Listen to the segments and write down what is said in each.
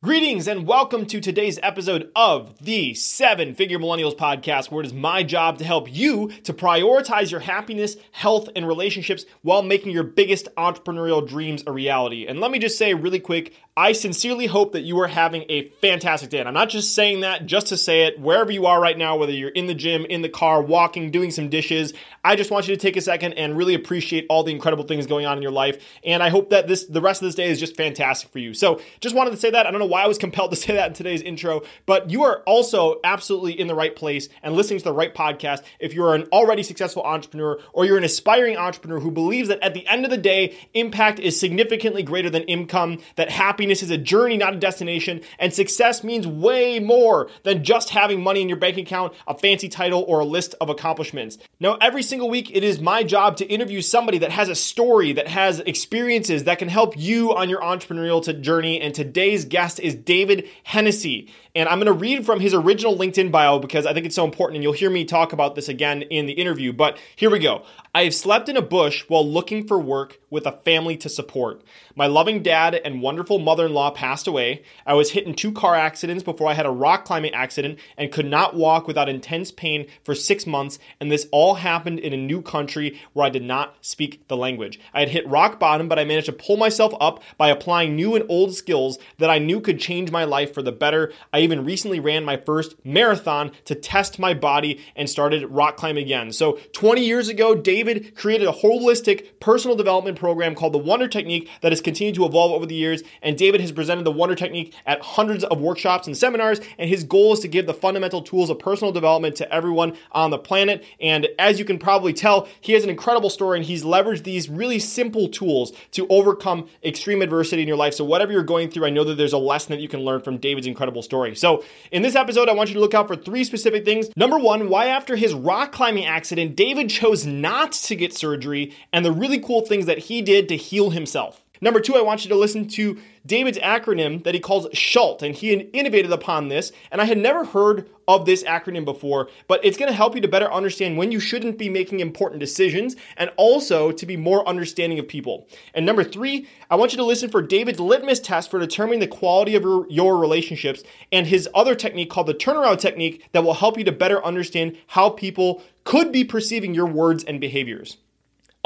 Greetings and welcome to today's episode of the Seven Figure Millennials podcast, where it is my job to help you to prioritize your happiness, health, and relationships while making your biggest entrepreneurial dreams a reality. And let me just say really quick, I sincerely hope that you are having a fantastic day. And I'm not just saying that just to say it, wherever you are right now, whether you're in the gym, in the car, walking, doing some dishes, I just want you to take a second and really appreciate all the incredible things going on in your life. And I hope that this the rest of this day is just fantastic for you. So just wanted to say that. I don't know why I was compelled to say that in today's intro, but you are also absolutely in the right place and listening to the right podcast if you're an already successful entrepreneur or you're an aspiring entrepreneur who believes that at the end of the day, impact is significantly greater than income, that happiness is a journey, not a destination, and success means way more than just having money in your bank account, a fancy title, or a list of accomplishments. Now, every single week, it is my job to interview somebody that has a story, that has experiences that can help you on your entrepreneurial journey. And today's guest is David Hennessy. And I'm going to read from his original LinkedIn bio because I think it's so important, and you'll hear me talk about this again in the interview. But here we go. I have slept in a bush while looking for work with a family to support. My loving dad and wonderful mother in law passed away. I was hit in two car accidents before I had a rock climbing accident and could not walk without intense pain for six months. And this all happened in a new country where I did not speak the language. I had hit rock bottom, but I managed to pull myself up by applying new and old skills that I knew could change my life for the better. I even recently ran my first marathon to test my body and started rock climbing again. So 20 years ago, David created a holistic personal development program called the Wonder Technique that has continued to evolve over the years. And David has presented the Wonder Technique at hundreds of workshops and seminars. And his goal is to give the fundamental tools of personal development to everyone on the planet. And as you can probably tell, he has an incredible story and he's leveraged these really simple tools to overcome extreme adversity in your life. So whatever you're going through, I know that there's a lesson that you can learn from David's incredible story. So in this episode, I want you to look out for three specific things. Number one, why after his rock climbing accident, David chose not to get surgery and the really cool things that he did to heal himself. Number two, I want you to listen to David's acronym that he calls SHALT, and he innovated upon this. And I had never heard of this acronym before, but it's going to help you to better understand when you shouldn't be making important decisions and also to be more understanding of people. And number three, I want you to listen for David's litmus test for determining the quality of your relationships and his other technique called the turnaround technique that will help you to better understand how people could be perceiving your words and behaviors.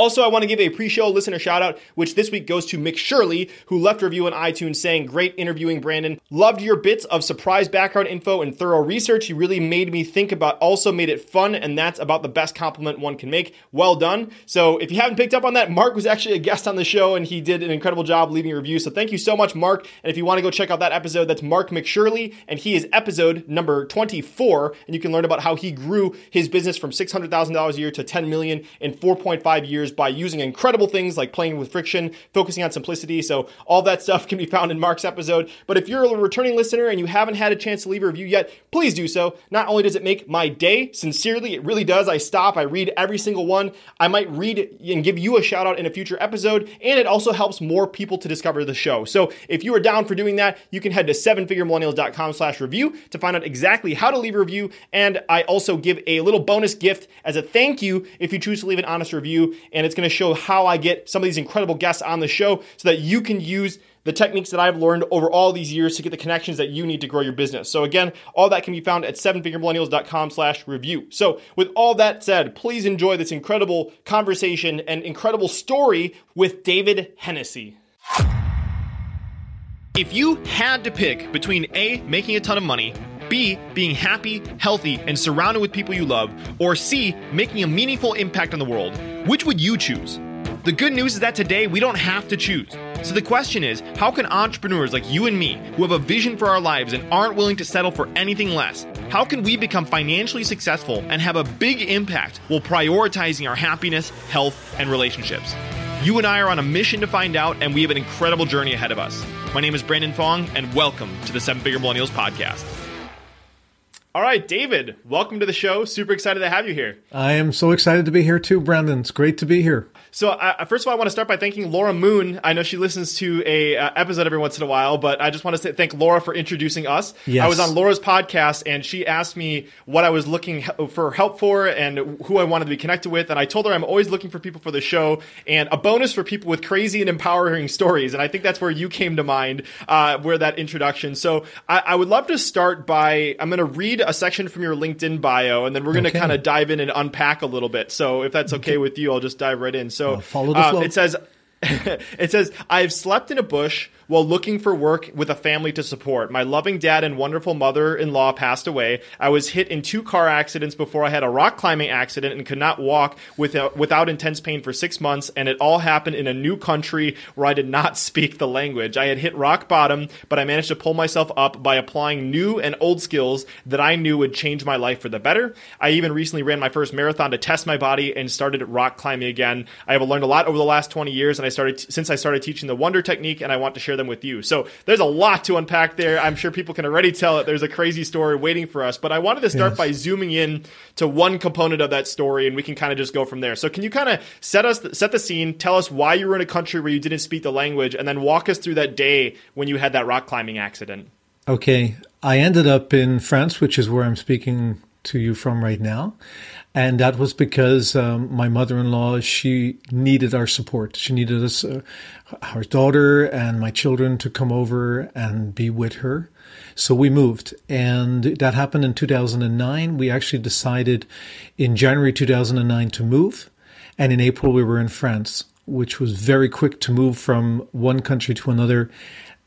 Also, I want to give a pre show listener shout out, which this week goes to Mick Shirley, who left a review on iTunes saying, Great interviewing, Brandon. Loved your bits of surprise background info and thorough research. You really made me think about, also made it fun, and that's about the best compliment one can make. Well done. So, if you haven't picked up on that, Mark was actually a guest on the show, and he did an incredible job leaving a review. So, thank you so much, Mark. And if you want to go check out that episode, that's Mark McShirley, and he is episode number 24, and you can learn about how he grew his business from $600,000 a year to 10 million in 4.5 years by using incredible things like playing with friction, focusing on simplicity. So all that stuff can be found in Mark's episode. But if you're a returning listener and you haven't had a chance to leave a review yet, please do so. Not only does it make my day, sincerely, it really does. I stop, I read every single one. I might read and give you a shout out in a future episode, and it also helps more people to discover the show. So if you are down for doing that, you can head to sevenfiguremillennials.com slash review to find out exactly how to leave a review. And I also give a little bonus gift as a thank you if you choose to leave an honest review. And it's going to show how I get some of these incredible guests on the show so that you can use the techniques that I've learned over all these years to get the connections that you need to grow your business. So again, all that can be found at sevenfiguremillennials.com slash review. So with all that said, please enjoy this incredible conversation and incredible story with David Hennessy. If you had to pick between A, making a ton of money, B, being happy, healthy, and surrounded with people you love, or C, making a meaningful impact on the world, which would you choose? The good news is that today we don't have to choose. So the question is how can entrepreneurs like you and me, who have a vision for our lives and aren't willing to settle for anything less, how can we become financially successful and have a big impact while prioritizing our happiness, health, and relationships? You and I are on a mission to find out, and we have an incredible journey ahead of us. My name is Brandon Fong, and welcome to the Seven Figure Millennials Podcast. All right, David, welcome to the show. Super excited to have you here. I am so excited to be here too, Brandon. It's great to be here. So, uh, first of all, I want to start by thanking Laura Moon. I know she listens to a uh, episode every once in a while, but I just want to say, thank Laura for introducing us. Yes. I was on Laura's podcast, and she asked me what I was looking for help for and who I wanted to be connected with. And I told her I'm always looking for people for the show and a bonus for people with crazy and empowering stories. And I think that's where you came to mind, uh, where that introduction. So, I, I would love to start by I'm going to read a section from your LinkedIn bio, and then we're going to Okay. kind of dive in and unpack a little bit. So, if that's okay with you, I'll just dive right in. So, I'll follow the uh, flow. it says. It says, I've slept in a bush while looking for work with a family to support. My loving dad and wonderful mother in law passed away. I was hit in two car accidents before I had a rock climbing accident and could not walk without, uh, without intense pain for six months. And it all happened in a new country where I did not speak the language. I had hit rock bottom, but I managed to pull myself up by applying new and old skills that I knew would change my life for the better. I even recently ran my first marathon to test my body and started rock climbing again. I have learned a lot over the last 20 years and I started since I started teaching the wonder technique and I want to share them with you. So there's a lot to unpack there. I'm sure people can already tell that there's a crazy story waiting for us, but I wanted to start Yes. by zooming in to one component of that story and we can kind of just go from there. So can you kind of set us set the scene, tell us why you were in a country where you didn't speak the language and then walk us through that day when you had that rock climbing accident? Okay, I ended up in France, which is where I'm speaking to you from right now. And that was because um, my mother-in-law, she needed our support. She needed us, uh, our daughter and my children to come over and be with her. So we moved and that happened in 2009. We actually decided in January 2009 to move. And in April, we were in France, which was very quick to move from one country to another.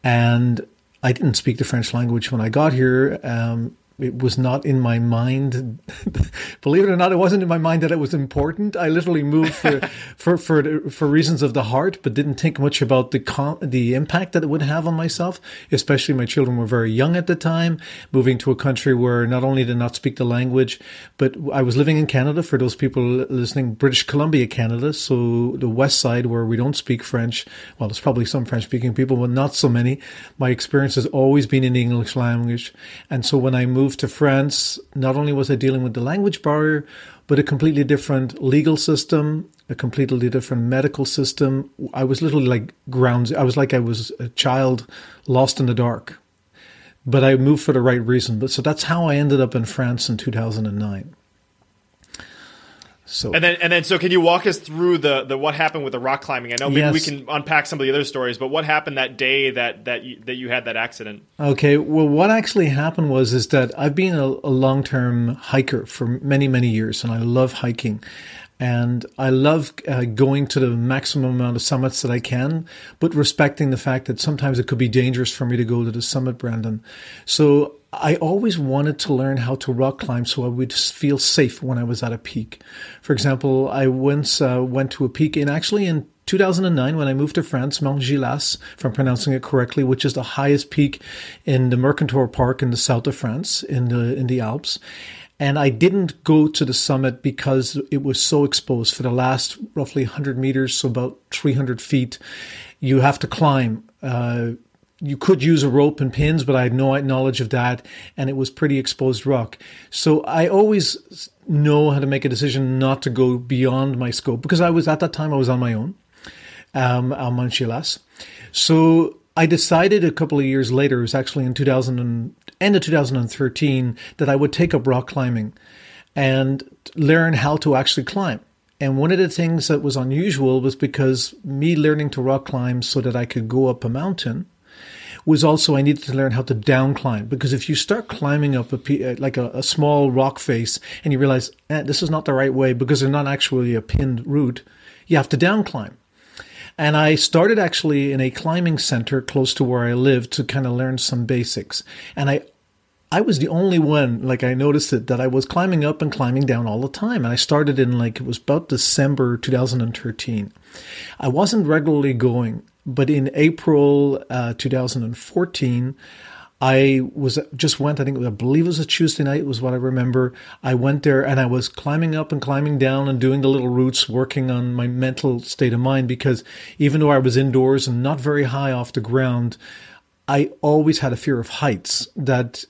And I didn't speak the French language when I got here. Um, it was not in my mind. Believe it or not, it wasn't in my mind that it was important. I literally moved for for for for reasons of the heart, but didn't think much about the com- the impact that it would have on myself. Especially, my children were very young at the time, moving to a country where not only did not speak the language, but I was living in Canada. For those people listening, British Columbia, Canada, so the west side where we don't speak French. Well, there's probably some French speaking people, but not so many. My experience has always been in the English language, and so when I moved to France, not only was I dealing with the language barrier, but a completely different legal system, a completely different medical system. I was literally like grounds. I was like I was a child lost in the dark. But I moved for the right reason. But so that's how I ended up in France in 2009. So And then, and then, so can you walk us through the, the what happened with the rock climbing? I know maybe we can unpack some of the other stories, but what happened that day that that you, that you had that accident? Okay, well, what actually happened was is that I've been a, a long-term hiker for many, many years, and I love hiking, and I love uh, going to the maximum amount of summits that I can, but respecting the fact that sometimes it could be dangerous for me to go to the summit, Brandon. So I always wanted to learn how to rock climb so I would feel safe when I was at a peak. For example, I once uh, went to a peak in actually in 2009 when I moved to France, Mont Gélas, if I'm pronouncing it correctly, which is the highest peak in the Mercantour Park in the south of France, in the in the Alps. And I didn't go to the summit because it was so exposed for the last roughly 100 meters, so about 300 feet. You have to climb. Uh, you could use a rope and pins, but I had no knowledge of that, and it was pretty exposed rock. So I always know how to make a decision not to go beyond my scope because I was at that time I was on my own, um, on Mont Gélas. So I decided a couple of years later, it was actually in 2000 and, end of 2013, that I would take up rock climbing and learn how to actually climb. And one of the things that was unusual was because me learning to rock climb so that I could go up a mountain was also I needed to learn how to down climb because if you start climbing up a uh, like a, a small rock face and you realize eh, this is not the right way because they're not actually a pinned route, you have to down climb. And I started actually in a climbing center close to where I lived to kind of learn some basics. And I I was the only one, like I noticed it, that I was climbing up and climbing down all the time. And I started in like, it was about December 2013. I wasn't regularly going, but in April uh, 2014, I was just went, I think, I believe it was a Tuesday night, was what I remember. I went there and I was climbing up and climbing down and doing the little routes, working on my mental state of mind because even though I was indoors and not very high off the ground, I always had a fear of heights that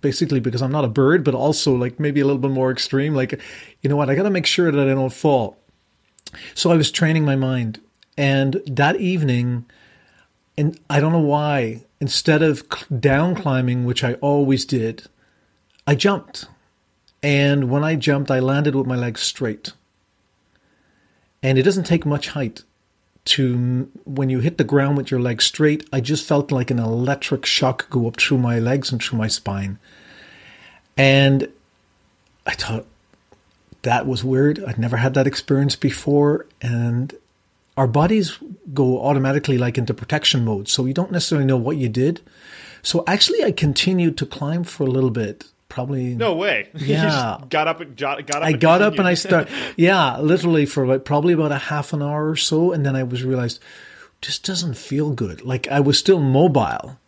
basically because I'm not a bird, but also like maybe a little bit more extreme. Like, you know what? I got to make sure that I don't fall. So I was training my mind. And that evening, and I don't know why, instead of down climbing, which I always did, I jumped. And when I jumped, I landed with my legs straight. And it doesn't take much height to, when you hit the ground with your legs straight, I just felt like an electric shock go up through my legs and through my spine. And I thought, that was weird. I'd never had that experience before. And our bodies go automatically like into protection mode. So you don't necessarily know what you did. So actually, I continued to climb for a little bit. Probably no way. Yeah, got up, got, got up. I got up and I started. Yeah, literally for like probably about a half an hour or so, and then I was realized this doesn't feel good. Like I was still mobile,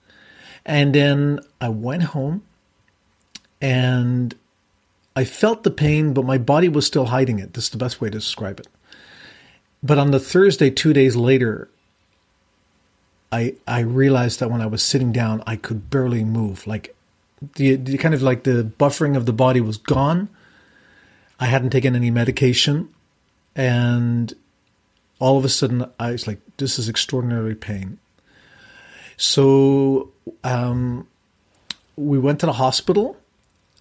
and then I went home, and I felt the pain, but my body was still hiding it. This is the best way to describe it. But on the Thursday, two days later, I I realized that when I was sitting down, I could barely move. Like the, the kind of like the buffering of the body was gone. I hadn't taken any medication, and all of a sudden, I was like, "This is extraordinary pain." So um, we went to the hospital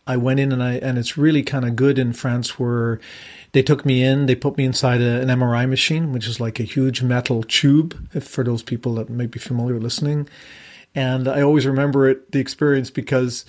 I went in and I and it's really kind of good in France where they took me in, they put me inside a, an MRI machine, which is like a huge metal tube. For those people that might be familiar listening, and I always remember it the experience because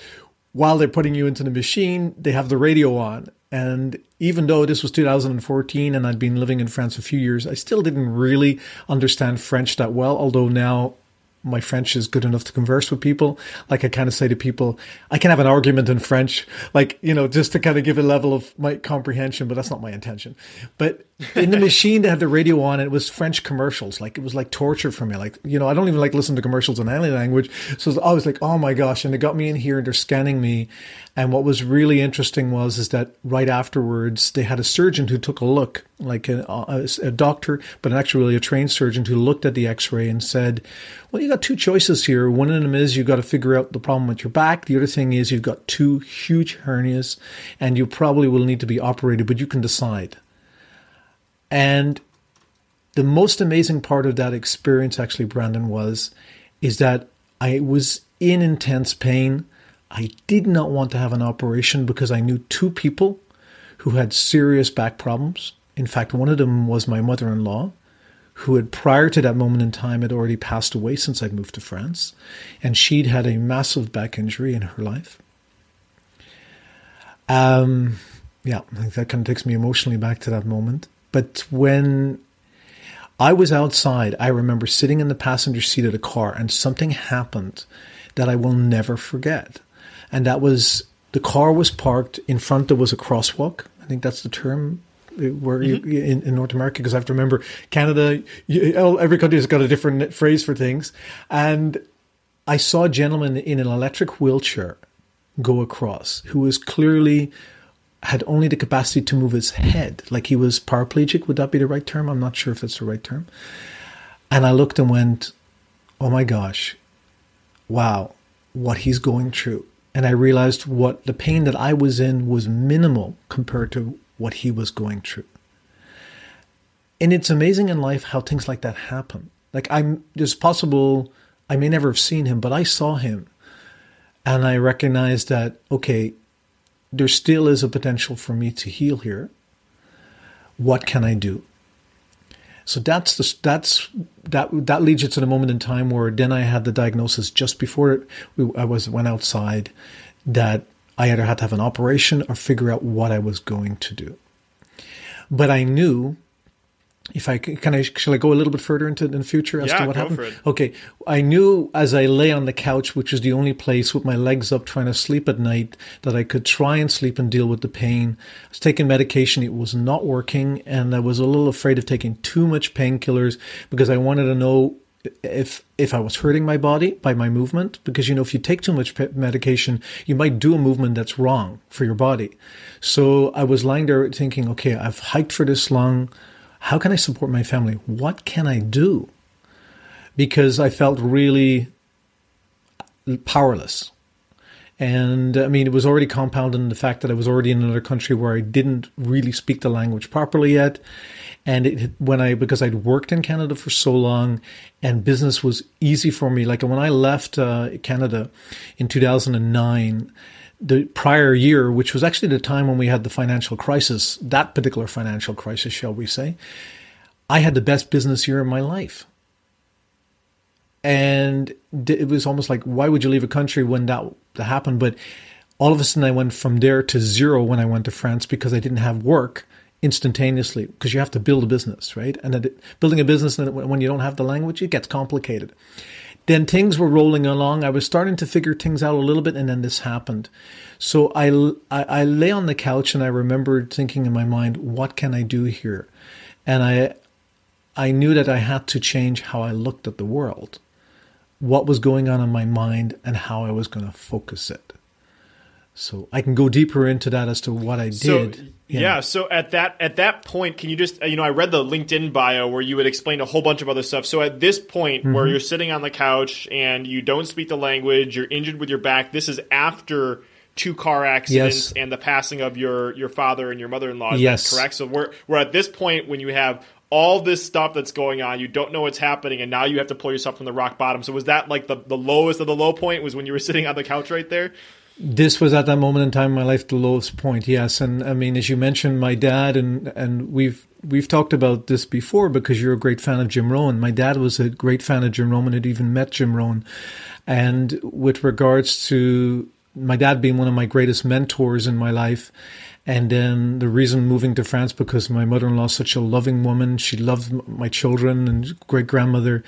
while they're putting you into the machine, they have the radio on. And even though this was 2014 and I'd been living in France a few years, I still didn't really understand French that well. Although now my French is good enough to converse with people. Like I kind of say to people, I can have an argument in French, like, you know, just to kind of give a level of my comprehension, but that's not my intention. But in the machine, they had the radio on and it was French commercials. Like it was like torture for me. Like, you know, I don't even like listen to commercials in any language. So I was like, oh my gosh. And they got me in here and they're scanning me. And what was really interesting was, is that right afterwards, they had a surgeon who took a look, like a, a, a doctor, but actually a trained surgeon who looked at the x-ray and said, well, you got two choices here. One of them is you've got to figure out the problem with your back. The other thing is you've got two huge hernias and you probably will need to be operated, but you can decide. And the most amazing part of that experience, actually, Brandon, was is that I was in intense pain. I did not want to have an operation because I knew two people who had serious back problems. In fact, one of them was my mother in law, who had prior to that moment in time had already passed away since I'd moved to France. And she'd had a massive back injury in her life. Um, yeah, I think that kind of takes me emotionally back to that moment. But when I was outside, I remember sitting in the passenger seat of the car and something happened that I will never forget. And that was the car was parked in front, there was a crosswalk. I think that's the term where mm-hmm. you, in, in, North America, because I have to remember Canada, you, every country has got a different phrase for things. And I saw a gentleman in an electric wheelchair go across who was clearly had only the capacity to move his head, like he was paraplegic. Would that be the right term? I'm not sure if that's the right term. And I looked and went, oh my gosh, wow, what he's going through. And I realized what the pain that I was in was minimal compared to what he was going through. And it's amazing in life how things like that happen. Like I'm, there's possible I may never have seen him, but I saw him, and I recognized that okay, there still is a potential for me to heal here. What can I do? So that's the, that's that that leads you to the moment in time where then I had the diagnosis just before I was went outside that I either had to have an operation or figure out what I was going to do. But I knew if I can, I shall I go a little bit further into the future as yeah, to what happened? Okay, I knew as I lay on the couch, which was the only place with my legs up, trying to sleep at night, that I could try and sleep and deal with the pain. I was taking medication; it was not working, and I was a little afraid of taking too much painkillers because I wanted to know if if I was hurting my body by my movement because you know if you take too much medication you might do a movement that's wrong for your body so I was lying there thinking okay I've hiked for this long how can I support my family? What can I do? Because I felt really powerless. And I mean, it was already compounded in the fact that I was already in another country where I didn't really speak the language properly yet. And it, when I, because I'd worked in Canada for so long and business was easy for me. Like when I left uh, Canada in 2009, the prior year, which was actually the time when we had the financial crisis, that particular financial crisis, shall we say, I had the best business year of my life. And it was almost like, why would you leave a country when that, happened? But all of a sudden, I went from there to zero when I went to France because I didn't have work instantaneously because you have to build a business, right? And it, building a business when you don't have the language, it gets complicated. Then things were rolling along. I was starting to figure things out a little bit, and then this happened. So I, I, I lay on the couch and I remembered thinking in my mind, what can I do here? And I, I knew that I had to change how I looked at the world, what was going on in my mind, and how I was going to focus it. So I can go deeper into that as to what I did. So, yeah. yeah. So at that at that point, can you just you know I read the LinkedIn bio where you would explain a whole bunch of other stuff. So at this point mm-hmm. where you're sitting on the couch and you don't speak the language, you're injured with your back. This is after two car accidents yes. and the passing of your your father and your mother in law. Yes, correct. So we're we're at this point when you have all this stuff that's going on. You don't know what's happening, and now you have to pull yourself from the rock bottom. So was that like the the lowest of the low point? Was when you were sitting on the couch right there? this was at that moment in time in my life the lowest point yes and i mean as you mentioned my dad and and we've we've talked about this before because you're a great fan of jim rohn my dad was a great fan of jim rohn and had even met jim rohn and with regards to my dad being one of my greatest mentors in my life and then the reason moving to France because my mother-in-law is such a loving woman. She loves my children and great grandmother.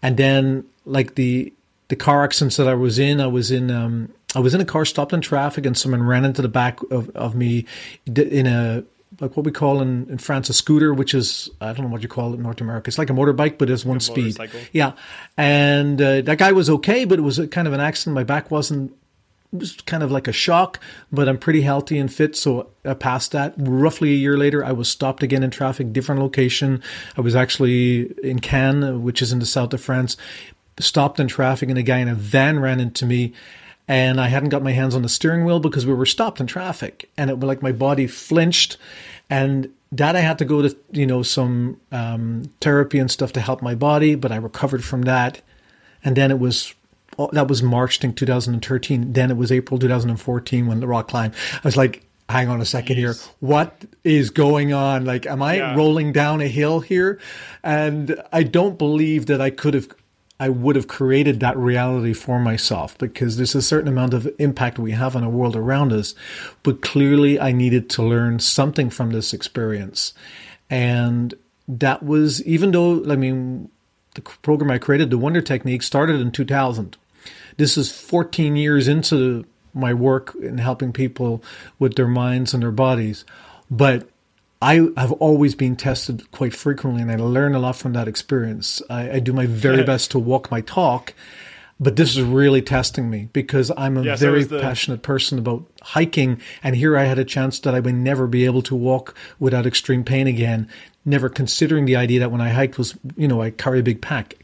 And then like the the car accidents that I was in, I was in um, I was in a car stopped in traffic and someone ran into the back of, of me in a like what we call in, in France a scooter, which is I don't know what you call it in North America. It's like a motorbike, but it's one a speed. Motorcycle. Yeah, and uh, that guy was okay, but it was a kind of an accident. My back wasn't. Was kind of like a shock, but I'm pretty healthy and fit, so I passed that. Roughly a year later, I was stopped again in traffic, different location. I was actually in Cannes, which is in the south of France, stopped in traffic, and a guy in a van ran into me and I hadn't got my hands on the steering wheel because we were stopped in traffic, and it was like my body flinched, and that I had to go to you know some um, therapy and stuff to help my body, but I recovered from that, and then it was that was March in 2013. Then it was April 2014 when the rock climbed. I was like, hang on a second Jeez. here. What is going on? Like, am I yeah. rolling down a hill here? And I don't believe that I could have I would have created that reality for myself because there's a certain amount of impact we have on the world around us. But clearly, I needed to learn something from this experience. And that was, even though, I mean, the program I created, the Wonder Technique, started in 2000. This is 14 years into my work in helping people with their minds and their bodies. But I have always been tested quite frequently, and I learn a lot from that experience. I, I do my very best to walk my talk, but this is really testing me because I'm a yeah, very so the... passionate person about hiking, and here I had a chance that I would never be able to walk without extreme pain again. Never considering the idea that when I hiked was, you know, I carry a big pack.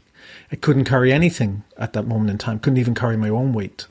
I couldn't carry anything at that moment in time. Couldn't even carry my own weight.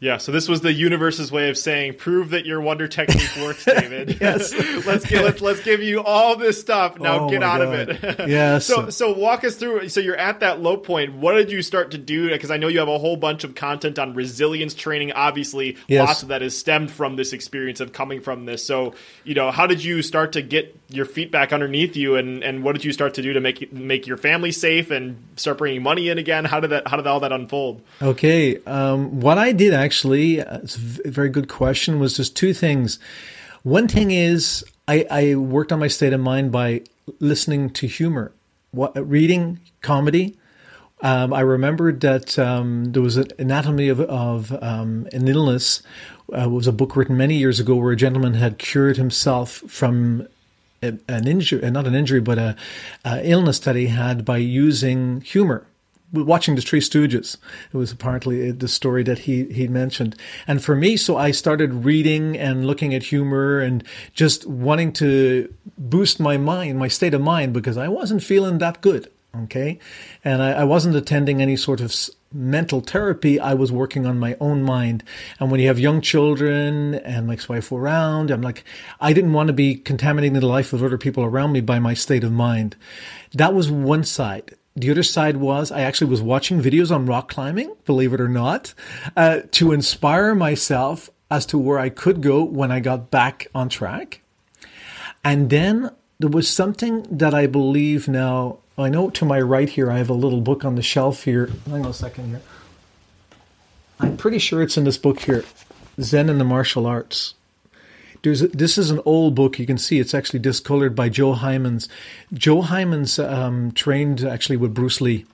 Yeah, so this was the universe's way of saying, "Prove that your wonder technique works, David." yes, let's get let's let's give you all this stuff. Now oh get out God. of it. yes. So so walk us through. So you're at that low point. What did you start to do? Because I know you have a whole bunch of content on resilience training. Obviously, yes. lots of that is stemmed from this experience of coming from this. So you know, how did you start to get your feet back underneath you, and and what did you start to do to make make your family safe and start bringing money in again? How did that how did all that unfold? Okay, um, what I did actually uh, it's a very good question, was just two things. One thing is I, I worked on my state of mind by listening to humor, what, reading comedy. Um, I remembered that um, there was an anatomy of, of um, an illness. Uh, was a book written many years ago where a gentleman had cured himself from an injury, uh, not an injury, but a, a illness that he had by using humor watching the Three Stooges. It was apparently uh, the story that he he mentioned. And for me, so I started reading and looking at humor and just wanting to boost my mind, my state of mind, because I wasn't feeling that good. Okay, and I, I wasn't attending any sort of mental therapy, I was working on my own mind. And when you have young children and my ex-wife around, I'm like, I didn't want to be contaminating the life of other people around me by my state of mind. That was one side. The other side was I actually was watching videos on rock climbing, believe it or not, uh, to inspire myself as to where I could go when I got back on track. And then there was something that I believe now. I know to my right here, I have a little book on the shelf here. Hang on a second here. I'm pretty sure it's in this book here Zen and the Martial Arts. There's a, this is an old book. You can see it's actually discolored by Joe Hyams. Joe Hyams um, trained actually with Bruce Lee.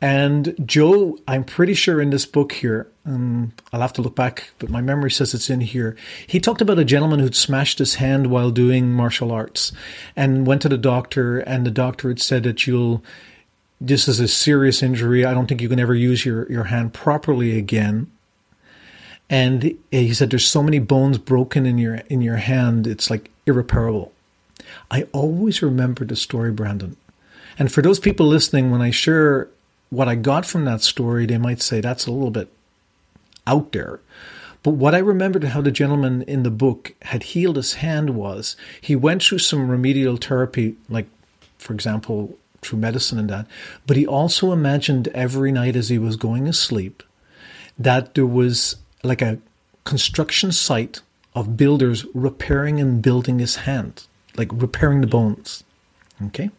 And Joe, I'm pretty sure in this book here, um, I'll have to look back, but my memory says it's in here. He talked about a gentleman who'd smashed his hand while doing martial arts and went to the doctor, and the doctor had said that you'll, this is a serious injury. I don't think you can ever use your, your hand properly again. And he said, there's so many bones broken in your, in your hand. It's like irreparable. I always remember the story, Brandon. And for those people listening, when I share what I got from that story, they might say that's a little bit out there. But what I remembered how the gentleman in the book had healed his hand was he went through some remedial therapy, like, for example, through medicine and that. But he also imagined every night as he was going to sleep that there was like a construction site of builders repairing and building his hand, like repairing the bones. Okay.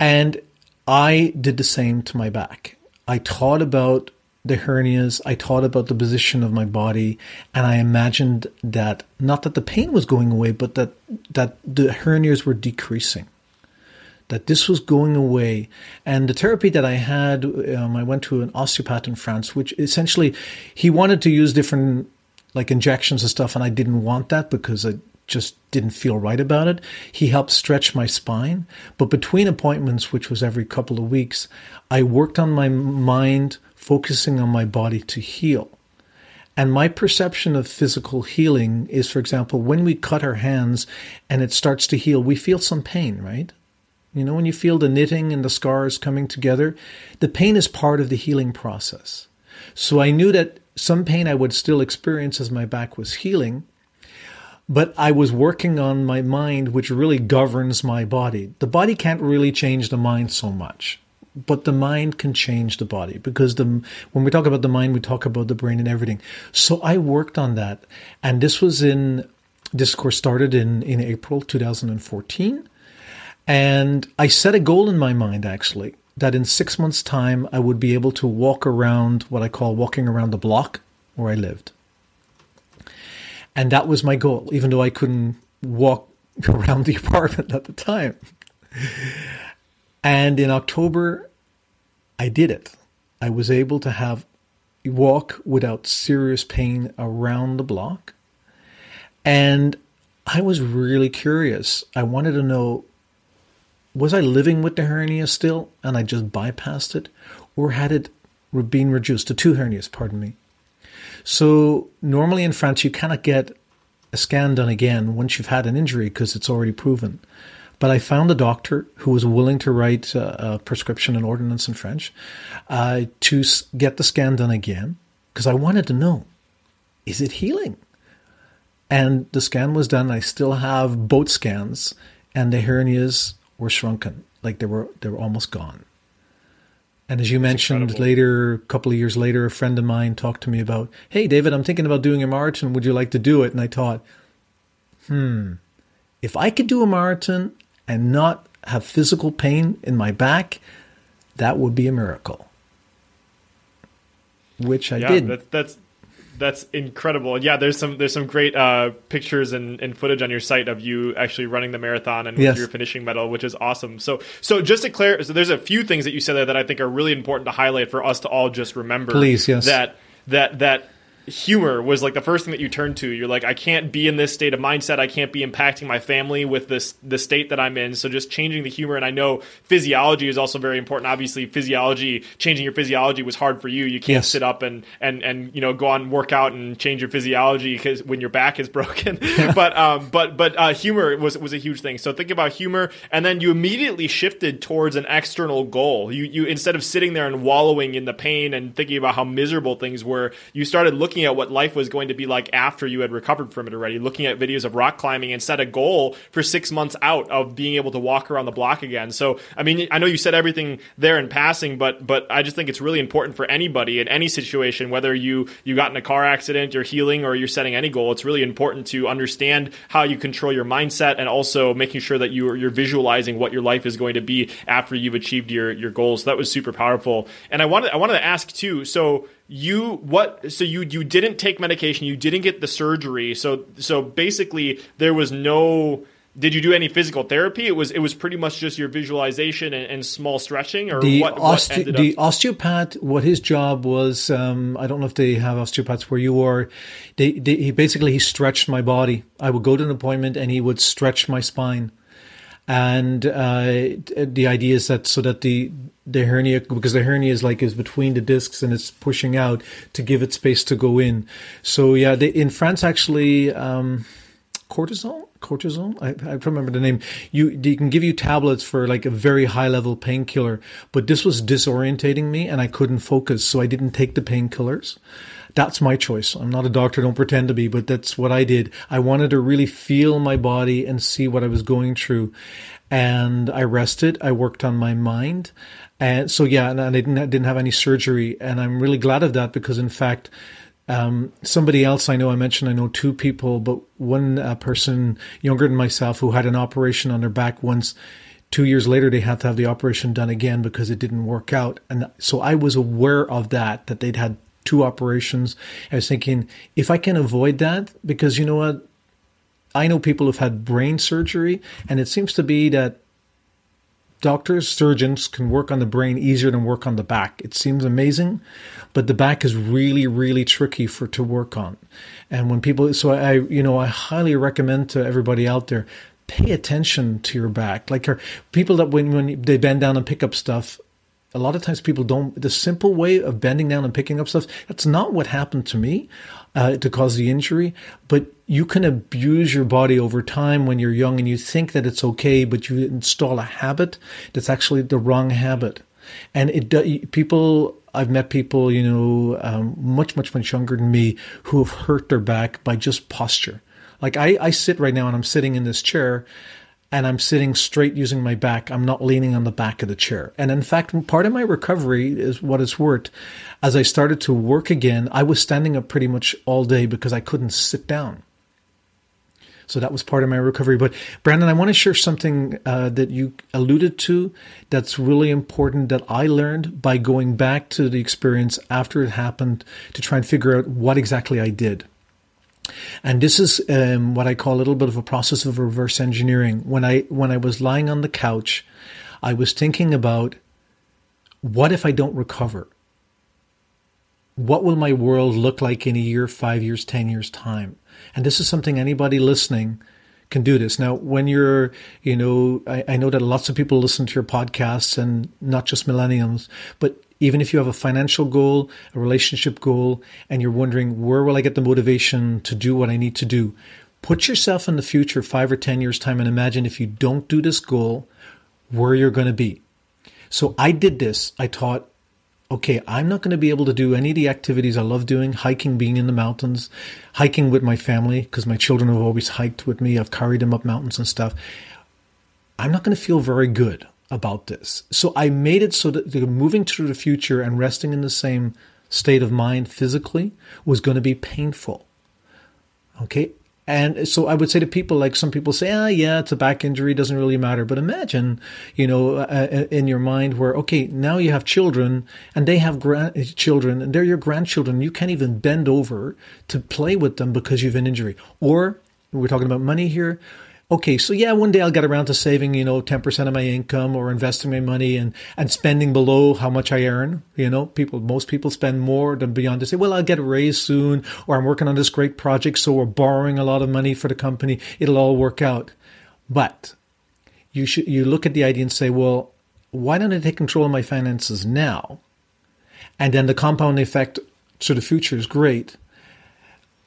And I did the same to my back. I thought about the hernias, I thought about the position of my body, and I imagined that not that the pain was going away, but that that the hernias were decreasing. That this was going away, and the therapy that I had, um, I went to an osteopath in France, which essentially he wanted to use different like injections and stuff, and I didn't want that because I just didn't feel right about it. He helped stretch my spine. But between appointments, which was every couple of weeks, I worked on my mind, focusing on my body to heal. And my perception of physical healing is, for example, when we cut our hands and it starts to heal, we feel some pain, right? You know, when you feel the knitting and the scars coming together, the pain is part of the healing process. So I knew that some pain I would still experience as my back was healing, but I was working on my mind, which really governs my body. The body can't really change the mind so much, but the mind can change the body because the when we talk about the mind, we talk about the brain and everything. So I worked on that, and this was in this course started in in April 2014, and I set a goal in my mind actually that in six months' time I would be able to walk around what I call walking around the block where I lived. And that was my goal, even though I couldn't walk around the apartment at the time. And in October, I did it. I was able to have walk without serious pain around the block. And I was really curious. I wanted to know was I living with the hernia still and I just bypassed it? Or had it been reduced to two hernias, pardon me? So normally in France, you cannot get a scan done again once you've had an injury because it's already proven. But I found a doctor who was willing to write a, a prescription and ordinance in French uh, to get the scan done again because I wanted to know is it healing? And the scan was done. I still have both scans, and the hernias were shrunken, like they were they were almost gone. And as you That's mentioned incredible. later, a couple of years later, a friend of mine talked to me about, Hey, David, I'm thinking about doing a marathon. Would you like to do it? And I thought, hmm, if I could do a marathon and not have physical pain in my back, that would be a miracle. Which I yeah, did. That's, that's that's incredible. And yeah, there's some there's some great uh, pictures and, and, footage on your site of you actually running the marathon and yes. with your finishing medal, which is awesome. So so just to clear, so there's a few things that you said there that I think are really important to highlight for us to all just remember. Please, yes. That that that humor was like the first thing that you turned to. You're like, I can't be in this state of mindset. I can't be impacting my family with this the state that I'm in. So just changing the humor. And I know physiology is also very important. Obviously, physiology changing your physiology was hard for you. You can't yes. sit up and and and you know go on work out and change your physiology because when your back is broken. but um, but but uh, humor was was a huge thing. So think about humor, and then you immediately shifted towards an external goal. You you instead of sitting there and wallowing in the pain and thinking about how miserable things were, you started looking at what life was going to be like after you had recovered from it already. Looking at videos of rock climbing and set a goal for six months out of being able to walk around the block again. So I mean, I know you said everything there in passing, but but I just think it's really important for anybody in any situation, whether you you got in a car accident, you're healing, or you're setting any goal. It's really important to understand how you control your mindset and also making sure that you're you're visualizing what your life is going to be after you've achieved your your goals. So that was super powerful. And I wanted I wanted to ask too. So you what so you you didn't take medication you didn't get the surgery so so basically there was no did you do any physical therapy? It was it was pretty much just your visualization and, and small stretching, or the what? What the osteopath, what his job was, um, I don't know if they have osteopaths where you are. They, they, he basically he stretched my body. I would go to an appointment and he would stretch my spine, and uh, the idea is that so that the the hernia because the hernia is like is between the discs and it's pushing out to give it space to go in. So yeah, they, in France actually. Um, cortisol cortisol I, I don't remember the name you they can give you tablets for like a very high level painkiller but this was disorientating me and i couldn't focus so i didn't take the painkillers that's my choice i'm not a doctor don't pretend to be but that's what i did i wanted to really feel my body and see what i was going through and i rested i worked on my mind and so yeah and i didn't didn't have any surgery and i'm really glad of that because in fact um, somebody else I know, I mentioned I know two people, but one uh, person younger than myself who had an operation on their back once. Two years later, they had to have the operation done again because it didn't work out. And so I was aware of that, that they'd had two operations. I was thinking, if I can avoid that, because you know what? I know people who've had brain surgery, and it seems to be that doctors, surgeons can work on the brain easier than work on the back. It seems amazing, but the back is really, really tricky for to work on. And when people, so I, you know, I highly recommend to everybody out there, pay attention to your back. Like people that when when they bend down and pick up stuff, a lot of times people don't. The simple way of bending down and picking up stuff, that's not what happened to me uh, to cause the injury. But you can abuse your body over time when you're young and you think that it's okay, but you install a habit that's actually the wrong habit. And it people I've met people, you know, um, much, much, much younger than me who have hurt their back by just posture. Like I, I sit right now and I'm sitting in this chair and I'm sitting straight using my back. I'm not leaning on the back of the chair. And in fact, part of my recovery is what it's worth. As I started to work again, I was standing up pretty much all day because I couldn't sit down. So that was part of my recovery. But Brandon, I want to share something uh, that you alluded to that's really important that I learned by going back to the experience after it happened to try and figure out what exactly I did. And this is um, what I call a little bit of a process of reverse engineering. When I when I was lying on the couch, I was thinking about what if I don't recover? What will my world look like in a year, five years, ten years time? And this is something anybody listening can do this. Now, when you're, you know, I, I, know that lots of people listen to your podcasts and not just millennials, but even if you have a financial goal, a relationship goal, and you're wondering, where will I get the motivation to do what I need to do? Put yourself in the future, five or 10 years' time, and imagine if you don't do this goal, where you're going to be. So I did this. I taught okay, I'm not going to be able to do any of the activities I love doing, hiking, being in the mountains, hiking with my family, because my children have always hiked with me. I've carried them up mountains and stuff. I'm not going to feel very good about this. So I made it so that moving to the future and resting in the same state of mind physically was going to be painful. Okay. And so I would say to people, like some people say, ah, yeah, it's a back injury, doesn't really matter. But imagine, you know, uh, uh in your mind where, okay, now you have children and they have grandchildren and they're your grandchildren. You can't even bend over to play with them because you've an injury. Or we're talking about money here. Okay, so yeah, one day I'll get around to saving, you know, 10% of my income or investing my money and, and spending below how much I earn. You know, people, most people spend more than beyond to say, well, I'll get a raise soon or I'm working on this great project. So we're borrowing a lot of money for the company. It'll all work out. But you should, you look at the idea and say, well, why don't I take control of my finances now? And then the compound effect to the future is great.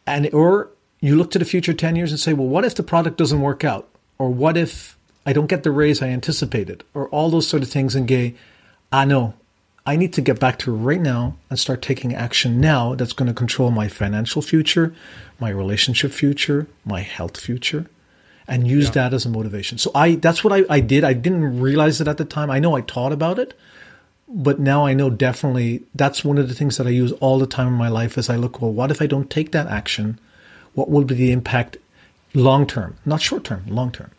And, or you look to the future 10 years and say, well, what if the product doesn't work out? Or what if I don't get the raise I anticipated? Or all those sort of things and gay, I know I need to get back to right now and start taking action now that's going to control my financial future, my relationship future, my health future, and use yeah. that as a motivation. So I that's what I, I did. I didn't realize it at the time. I know I taught about it, but now I know definitely that's one of the things that I use all the time in my life as I look, well, what if I don't take that action? What will be the impact long term, not short term, long term.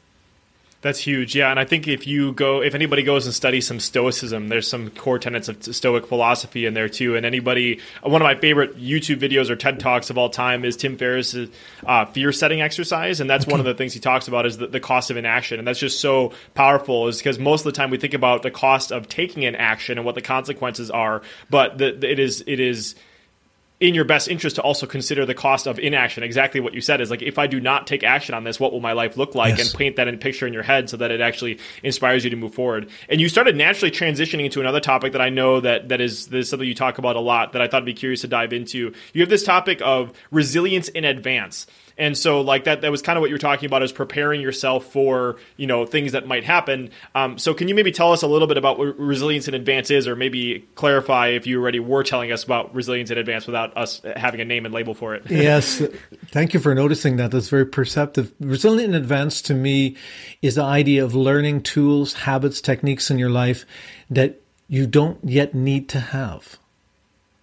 That's huge. Yeah. And I think if you go, if anybody goes and studies some Stoicism, there's some core tenets of Stoic philosophy in there too. And anybody, one of my favorite YouTube videos or TED Talks of all time is Tim Ferriss's uh, fear setting exercise. And that's okay. one of the things he talks about is the, the cost of inaction. And that's just so powerful is because most of the time we think about the cost of taking an action and what the consequences are. But the, the, it is, it is, in your best interest to also consider the cost of inaction. Exactly what you said is like, if I do not take action on this, what will my life look like? Yes. And paint that in picture in your head so that it actually inspires you to move forward. And you started naturally transitioning into another topic that I know that that is, that is something you talk about a lot that I thought I'd be curious to dive into. You have this topic of resilience in advance. And so like that that was kind of what you were talking about is preparing yourself for, you know, things that might happen. Um, so can you maybe tell us a little bit about what resilience in advance is or maybe clarify if you already were telling us about resilience in advance without us having a name and label for it? yes. Thank you for noticing that. That's very perceptive. Resilient in advance to me is the idea of learning tools, habits, techniques in your life that you don't yet need to have.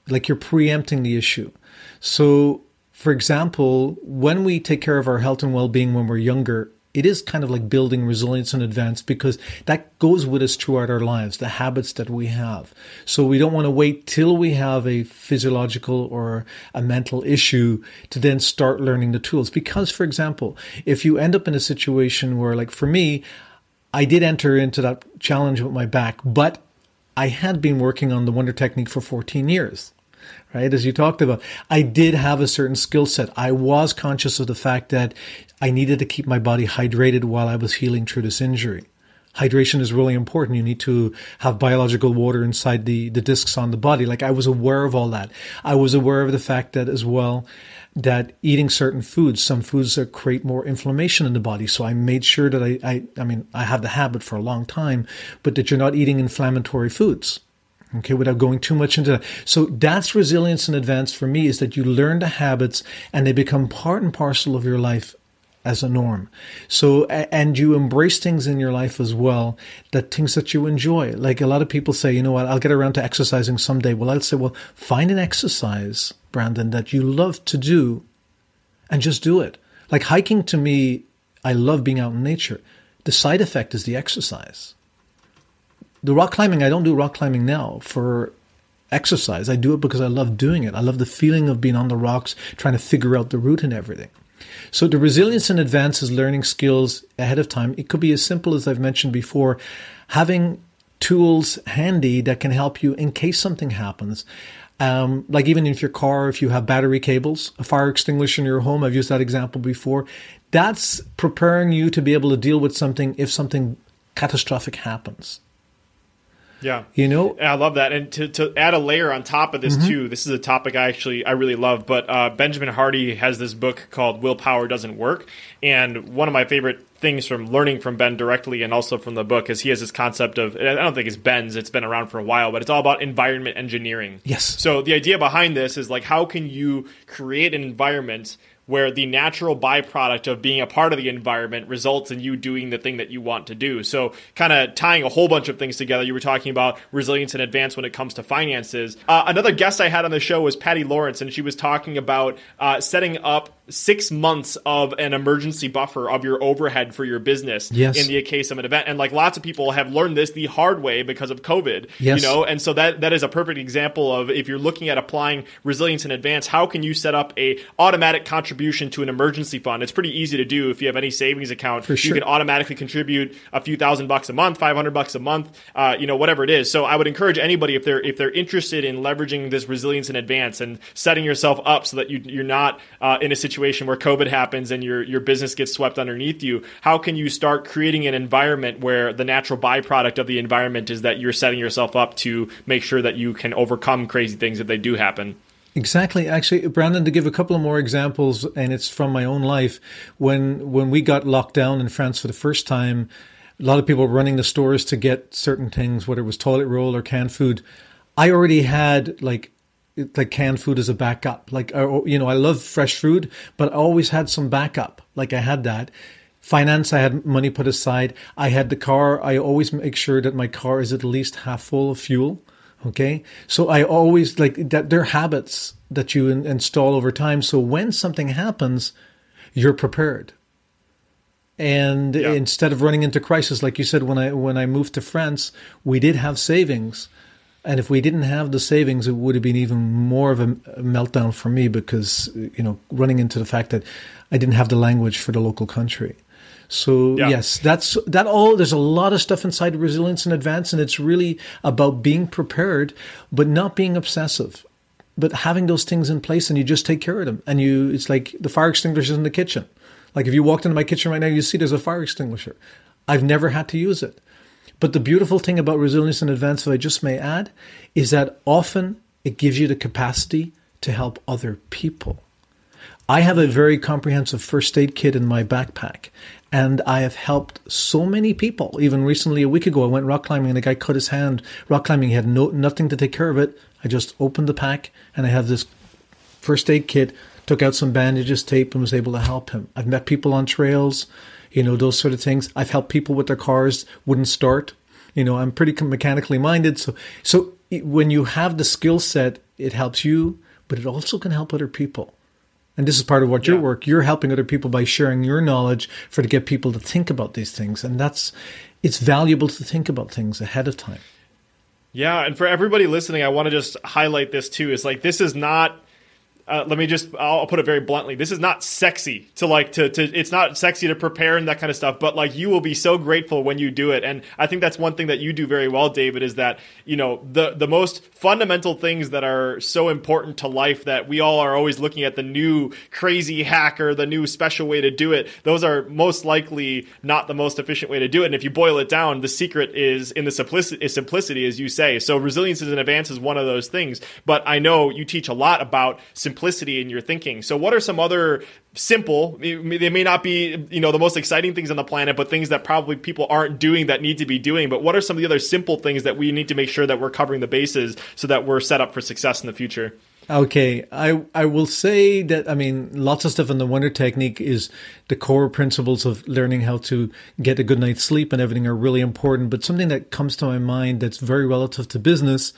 Like you're preempting the issue. So for example, when we take care of our health and well being when we're younger, it is kind of like building resilience in advance because that goes with us throughout our lives, the habits that we have. So we don't want to wait till we have a physiological or a mental issue to then start learning the tools. Because, for example, if you end up in a situation where, like for me, I did enter into that challenge with my back, but I had been working on the Wonder Technique for 14 years right? As you talked about, I did have a certain skill set. I was conscious of the fact that I needed to keep my body hydrated while I was healing through this injury. Hydration is really important. You need to have biological water inside the, the discs on the body. Like I was aware of all that. I was aware of the fact that as well, that eating certain foods, some foods that create more inflammation in the body. So I made sure that I, I, I mean, I have the habit for a long time, but that you're not eating inflammatory foods okay, without going too much into that. So that's resilience in advance for me is that you learn the habits and they become part and parcel of your life as a norm. So, and you embrace things in your life as well, that things that you enjoy. Like a lot of people say, you know what, I'll get around to exercising someday. Well, I'll say, well, find an exercise, Brandon, that you love to do and just do it. Like hiking to me, I love being out in nature. The side effect is the exercise the rock climbing, I don't do rock climbing now for exercise. I do it because I love doing it. I love the feeling of being on the rocks, trying to figure out the route and everything. So the resilience in advance is learning skills ahead of time. It could be as simple as I've mentioned before, having tools handy that can help you in case something happens. Um, like even if your car, if you have battery cables, a fire extinguisher in your home, I've used that example before. That's preparing you to be able to deal with something if something catastrophic happens. Yeah. You know? I love that. And to, to add a layer on top of this mm-hmm. too, this is a topic I actually I really love, but uh, Benjamin Hardy has this book called Willpower Doesn't Work. And one of my favorite things from learning from Ben directly and also from the book is he has this concept of I don't think it's Ben's, it's been around for a while, but it's all about environment engineering. Yes. So the idea behind this is like how can you create an environment where the natural byproduct of being a part of the environment results in you doing the thing that you want to do. So, kind of tying a whole bunch of things together. You were talking about resilience in advance when it comes to finances. Uh, another guest I had on the show was Patty Lawrence, and she was talking about uh, setting up six months of an emergency buffer of your overhead for your business Yes. in the case of an event. And like lots of people have learned this the hard way because of COVID. Yes. You know, and so that that is a perfect example of if you're looking at applying resilience in advance, how can you set up a automatic contribution to an emergency fund? It's pretty easy to do if you have any savings account. For sure. You can automatically contribute a few thousand bucks a month, five hundred bucks a month, uh, you know, whatever it is. So I would encourage anybody if they're if they're interested in leveraging this resilience in advance and setting yourself up so that you, you're not uh, in a situation where COVID happens and your your business gets swept underneath you. How can you start creating an environment where the natural byproduct of the environment is that you're setting yourself up to make sure that you can overcome crazy things if they do happen? Exactly. Actually, Brandon, to give a couple of more examples, and it's from my own life. When when we got locked down in France for the first time, a lot of people were running the stores to get certain things, whether it was toilet roll or canned food. I already had like like canned food as a backup. Like I- you know, I love fresh food, but I always had some backup. Like I had that. Finance, I had money put aside. I had the car. I always make sure that my car is at least half full of fuel. Okay. So I always like that. They're habits that you in, install over time. So when something happens, you're prepared. And Yeah. instead of running into crisis, like you said, when I when I moved to France, we did have savings, and if we didn't have the savings, it would have been even more of a, meltdown for me because you know running into the fact that I didn't have the language for the local country. So Yeah. yes, that's that all. There's a lot of stuff inside resilience in advance, and it's really about being prepared, but not being obsessive, but having those things in place, and you just take care of them. And you, it's like the fire extinguishers in the kitchen. Like if you walked into my kitchen right now, you see there's a fire extinguisher. I've never had to use it. But the beautiful thing about resilience in advance, if I just may add, is that often it gives you the capacity to help other people. I have a very comprehensive first aid kit in my backpack, and I have helped so many people. Even recently, a week ago, I went rock climbing, and a guy cut his hand rock climbing. He had no nothing to take care of it. I just opened the pack, and I have this first aid kit. Took out some bandages, tape, and was able to help him. I've met people on trails, you know, those sort of things. I've helped people with their cars wouldn't start. You know, I'm pretty mechanically minded, so so when you have the skill set, it helps you, but it also can help other people. And this is part of what your Yeah. work. You're helping other people by sharing your knowledge for to get people to think about these things, and that's it's valuable to think about things ahead of time. Yeah, and for everybody listening, I want to just highlight this too. Is like this is not. Uh, let me just I'll put it very bluntly. This is not sexy to like to to it's not sexy to prepare and that kind of stuff, but like you will be so grateful when you do it. And I think that's one thing that you do very well, David, is that, you know, the the most fundamental things that are so important to life that we all are always looking at the new crazy hack or the new special way to do it. Those are most likely not the most efficient way to do it. And if you boil it down, the secret is in the simplicity, simplicity as you say. So resilience is in advance is one of those things. But I know you teach a lot about simplicity in your thinking. So what are some other simple they may not be you know the most exciting things on the planet but things that probably people aren't doing that need to be doing but what are some of the other simple things that we need to make sure that we're covering the bases so that we're set up for success in the future Okay, I I will say that I mean lots of stuff in the wonder technique is the core principles of learning how to get a good night's sleep and everything are really important. But something that comes to my mind that's very relative to business.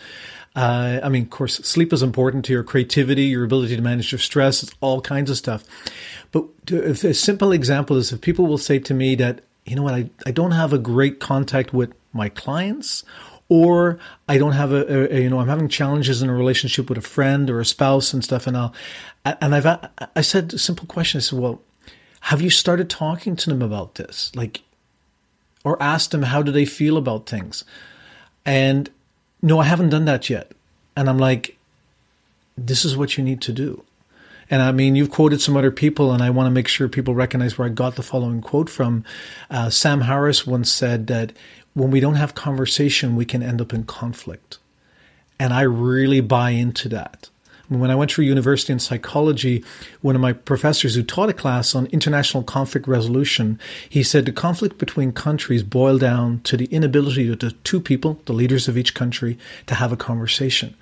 Uh, I mean, of course, sleep is important to your creativity, your ability to manage your stress, all kinds of stuff. But to, if a simple example is if people will say to me that, you know what, I, I don't have a great contact with my clients or I don't have a, a, a, you know I'm having challenges in a relationship with a friend or a spouse and stuff and I'll and I've I said a simple question. I said well have you started talking to them about this? Like or asked them how do they feel about things? And no I haven't done that yet and I'm like this is what you need to do and I mean, you've quoted some other people, and I want to make sure people recognize where I got the following quote from. Uh, Sam Harris once said that when we don't have conversation, we can end up in conflict. And I really buy into that. When I went through university in psychology, one of my professors who taught a class on international conflict resolution, he said the conflict between countries boil down to the inability of the two people, the leaders of each country, to have a conversation.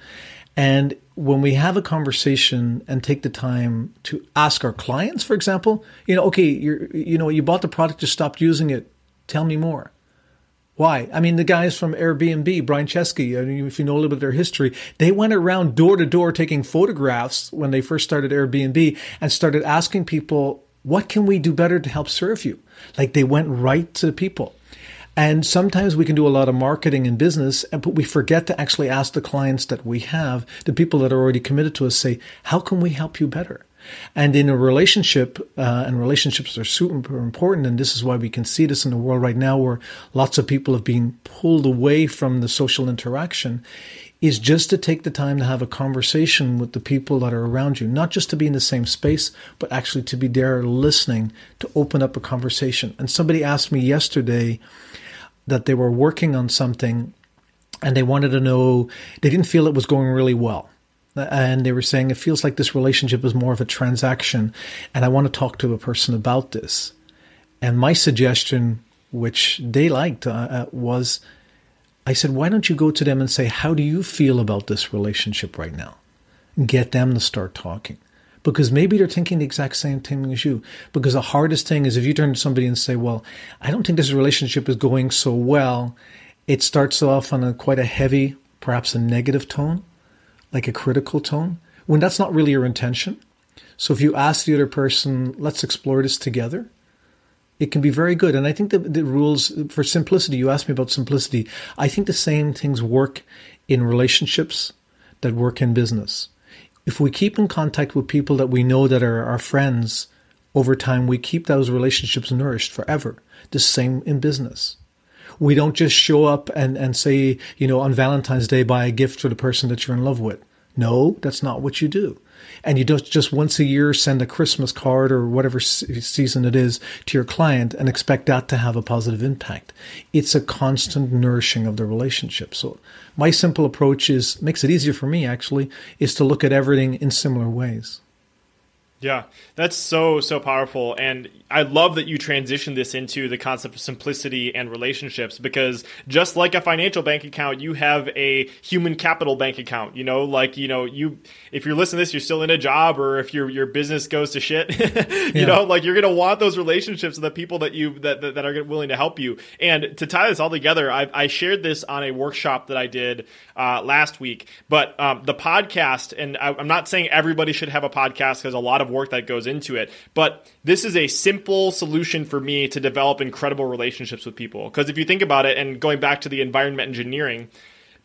And when we have a conversation and take the time to ask our clients, for example, you know, okay, you know, you bought the product, you stopped using it. Tell me more. Why? I mean, the guys from Airbnb, Brian Chesky, if you know a little bit of their history, they went around door to door taking photographs when they first started Airbnb and started asking people, what can we do better to help serve you? Like they went right to the people. And sometimes we can do a lot of marketing and business, but we forget to actually ask the clients that we have, the people that are already committed to us, say, how can we help you better? And in a relationship, uh, and relationships are super important, and this is why we can see this in the world right now where lots of people have been pulled away from the social interaction, is just to take the time to have a conversation with the people that are around you, not just to be in the same space, but actually to be there listening, to open up a conversation. And somebody asked me yesterday that they were working on something and they wanted to know, they didn't feel it was going really well and they were saying it feels like this relationship is more of a transaction and i want to talk to a person about this. And my suggestion which they liked uh, uh, was i said why don't you go to them and say how do you feel about this relationship right now? Get them to start talking. Because maybe they're thinking the exact same thing as you. Because the hardest thing is if you turn to somebody and say well i don't think this relationship is going so well it starts off on a quite a heavy perhaps a negative tone like a critical tone when that's not really your intention. So if you ask the other person, let's explore this together, it can be very good. And I think the, the rules for simplicity, you asked me about simplicity. I think the same things work in relationships that work in business. If we keep in contact with people that we know that are our friends over time, we keep those relationships nourished forever. The same in business. We don't just show up and, and say, you know, on Valentine's Day, buy a gift for the person that you're in love with. No, that's not what you do. And you don't just once a year send a Christmas card or whatever season it is to your client and expect that to have a positive impact. It's a constant nourishing of the relationship. So my simple approach is makes it easier for me actually is to look at everything in similar ways. Yeah, that's so so powerful, and I love that you transition this into the concept of simplicity and relationships because just like a financial bank account, you have a human capital bank account. You know, like you know, you if you're listening to this, you're still in a job, or if your your business goes to shit, you yeah. know, like you're gonna want those relationships with the people that you that that, that are willing to help you. And to tie this all together, I, I shared this on a workshop that I did uh, last week, but um, the podcast, and I, I'm not saying everybody should have a podcast because a lot of work that goes into it. But this is a simple solution for me to develop incredible relationships with people. Because if you think about it, and going back to the environment engineering,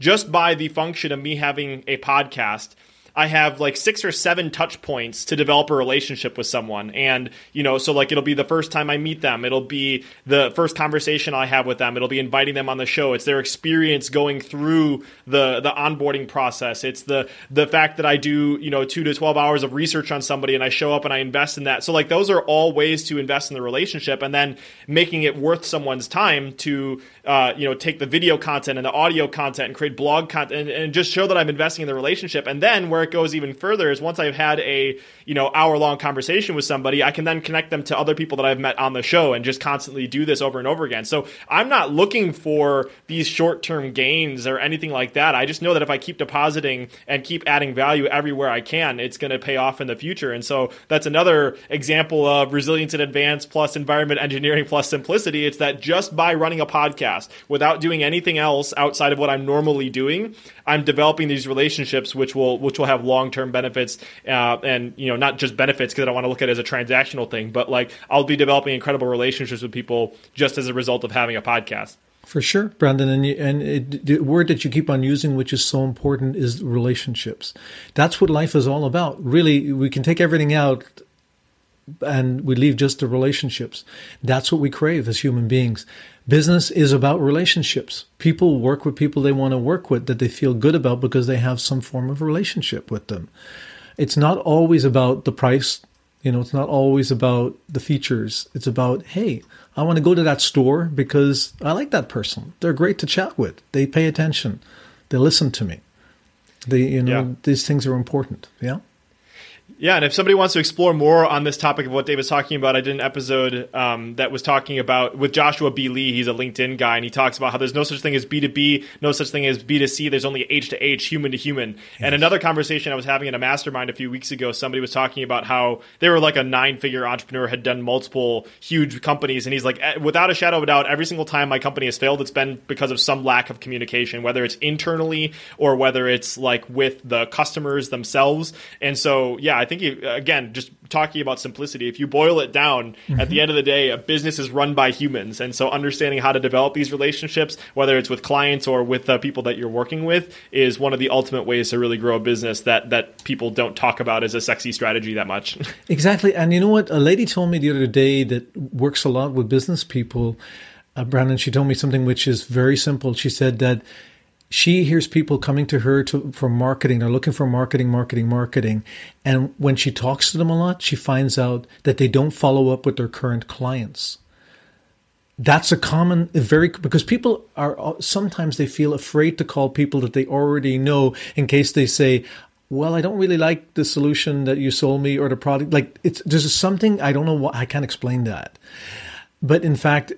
just by the function of me having a podcast, I have like six or seven touch points to develop a relationship with someone. And, you know, so like it'll be the first time I meet them. It'll be the first conversation I have with them. It'll be inviting them on the show. It's their experience going through the, the onboarding process. It's the, the fact that I do, you know, two to 12 hours of research on somebody and I show up and I invest in that. So like those are all ways to invest in the relationship and then making it worth someone's time to, uh, you know, take the video content and the audio content and create blog content and, and just show that I'm investing in the relationship. And then where it goes even further is once I've had a you know hour long conversation with somebody, I can then connect them to other people that I've met on the show and just constantly do this over and over again. So I'm not looking for these short term gains or anything like that. I just know that if I keep depositing and keep adding value everywhere I can, it's going to pay off in the future. And so that's another example of resilience in advance plus environment engineering plus simplicity. It's that just by running a podcast without doing anything else outside of what I'm normally doing, I'm developing these relationships which will which will have long term benefits, uh, and you know not just benefits because I don't want to look at it as a transactional thing, but like I'll be developing incredible relationships with people just as a result of having a podcast. For sure, Brandon, and you, and it, the word that you keep on using, which is so important, is relationships. That's what life is all about. Really, we can take everything out and we leave just the relationships. That's what we crave as human beings. Business is about relationships. People work with people they want to work with that they feel good about because they have some form of relationship with them. It's not always about the price. You know, it's not always about the features. It's about, hey, I want to go to that store because I like that person. They're great to chat with. They pay attention. They listen to me. They, you know, yeah. these things are important. Yeah. Yeah, and if somebody wants to explore more on this topic of what Dave was talking about, I did an episode um, that was talking about with Joshua B. Lee. He's a LinkedIn guy, and he talks about how there's no such thing as B2B, no such thing as B2C. There's only H to H, human to human. And another conversation I was having in a mastermind a few weeks ago, somebody was talking about how they were like a nine figure entrepreneur, had done multiple huge companies. And he's like, eh, without a shadow of a doubt, every single time my company has failed, it's been because of some lack of communication, whether it's internally or whether it's like with the customers themselves. And so, yeah, I think, you, again, just talking about simplicity, if you boil it down, mm-hmm. at the end of the day, a business is run by humans. And so understanding how to develop these relationships, whether it's with clients or with the people that you're working with, is one of the ultimate ways to really grow a business that, that people don't talk about as a sexy strategy that much. exactly. And you know what? A lady told me the other day that works a lot with business people, uh, Brandon, she told me something which is very simple. She said that she hears people coming to her to, for marketing. They're looking for marketing, marketing, marketing. And when she talks to them a lot, she finds out that they don't follow up with their current clients. That's a common, very, because people are sometimes they feel afraid to call people that they already know in case they say, well, I don't really like the solution that you sold me or the product. Like it's, there's something, I don't know what, I can't explain that. But in fact,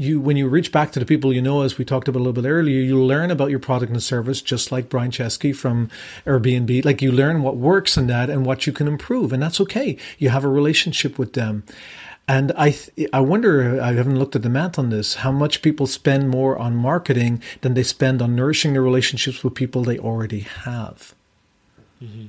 you when you reach back to the people you know, as we talked about a little bit earlier, you learn about your product and service, just like Brian Chesky from Airbnb. Like you learn what works in that and what you can improve, and that's okay. You have a relationship with them. And I, th- I wonder, I haven't looked at the math on this, how much people spend more on marketing than they spend on nourishing their relationships with people they already have. Mm-hmm.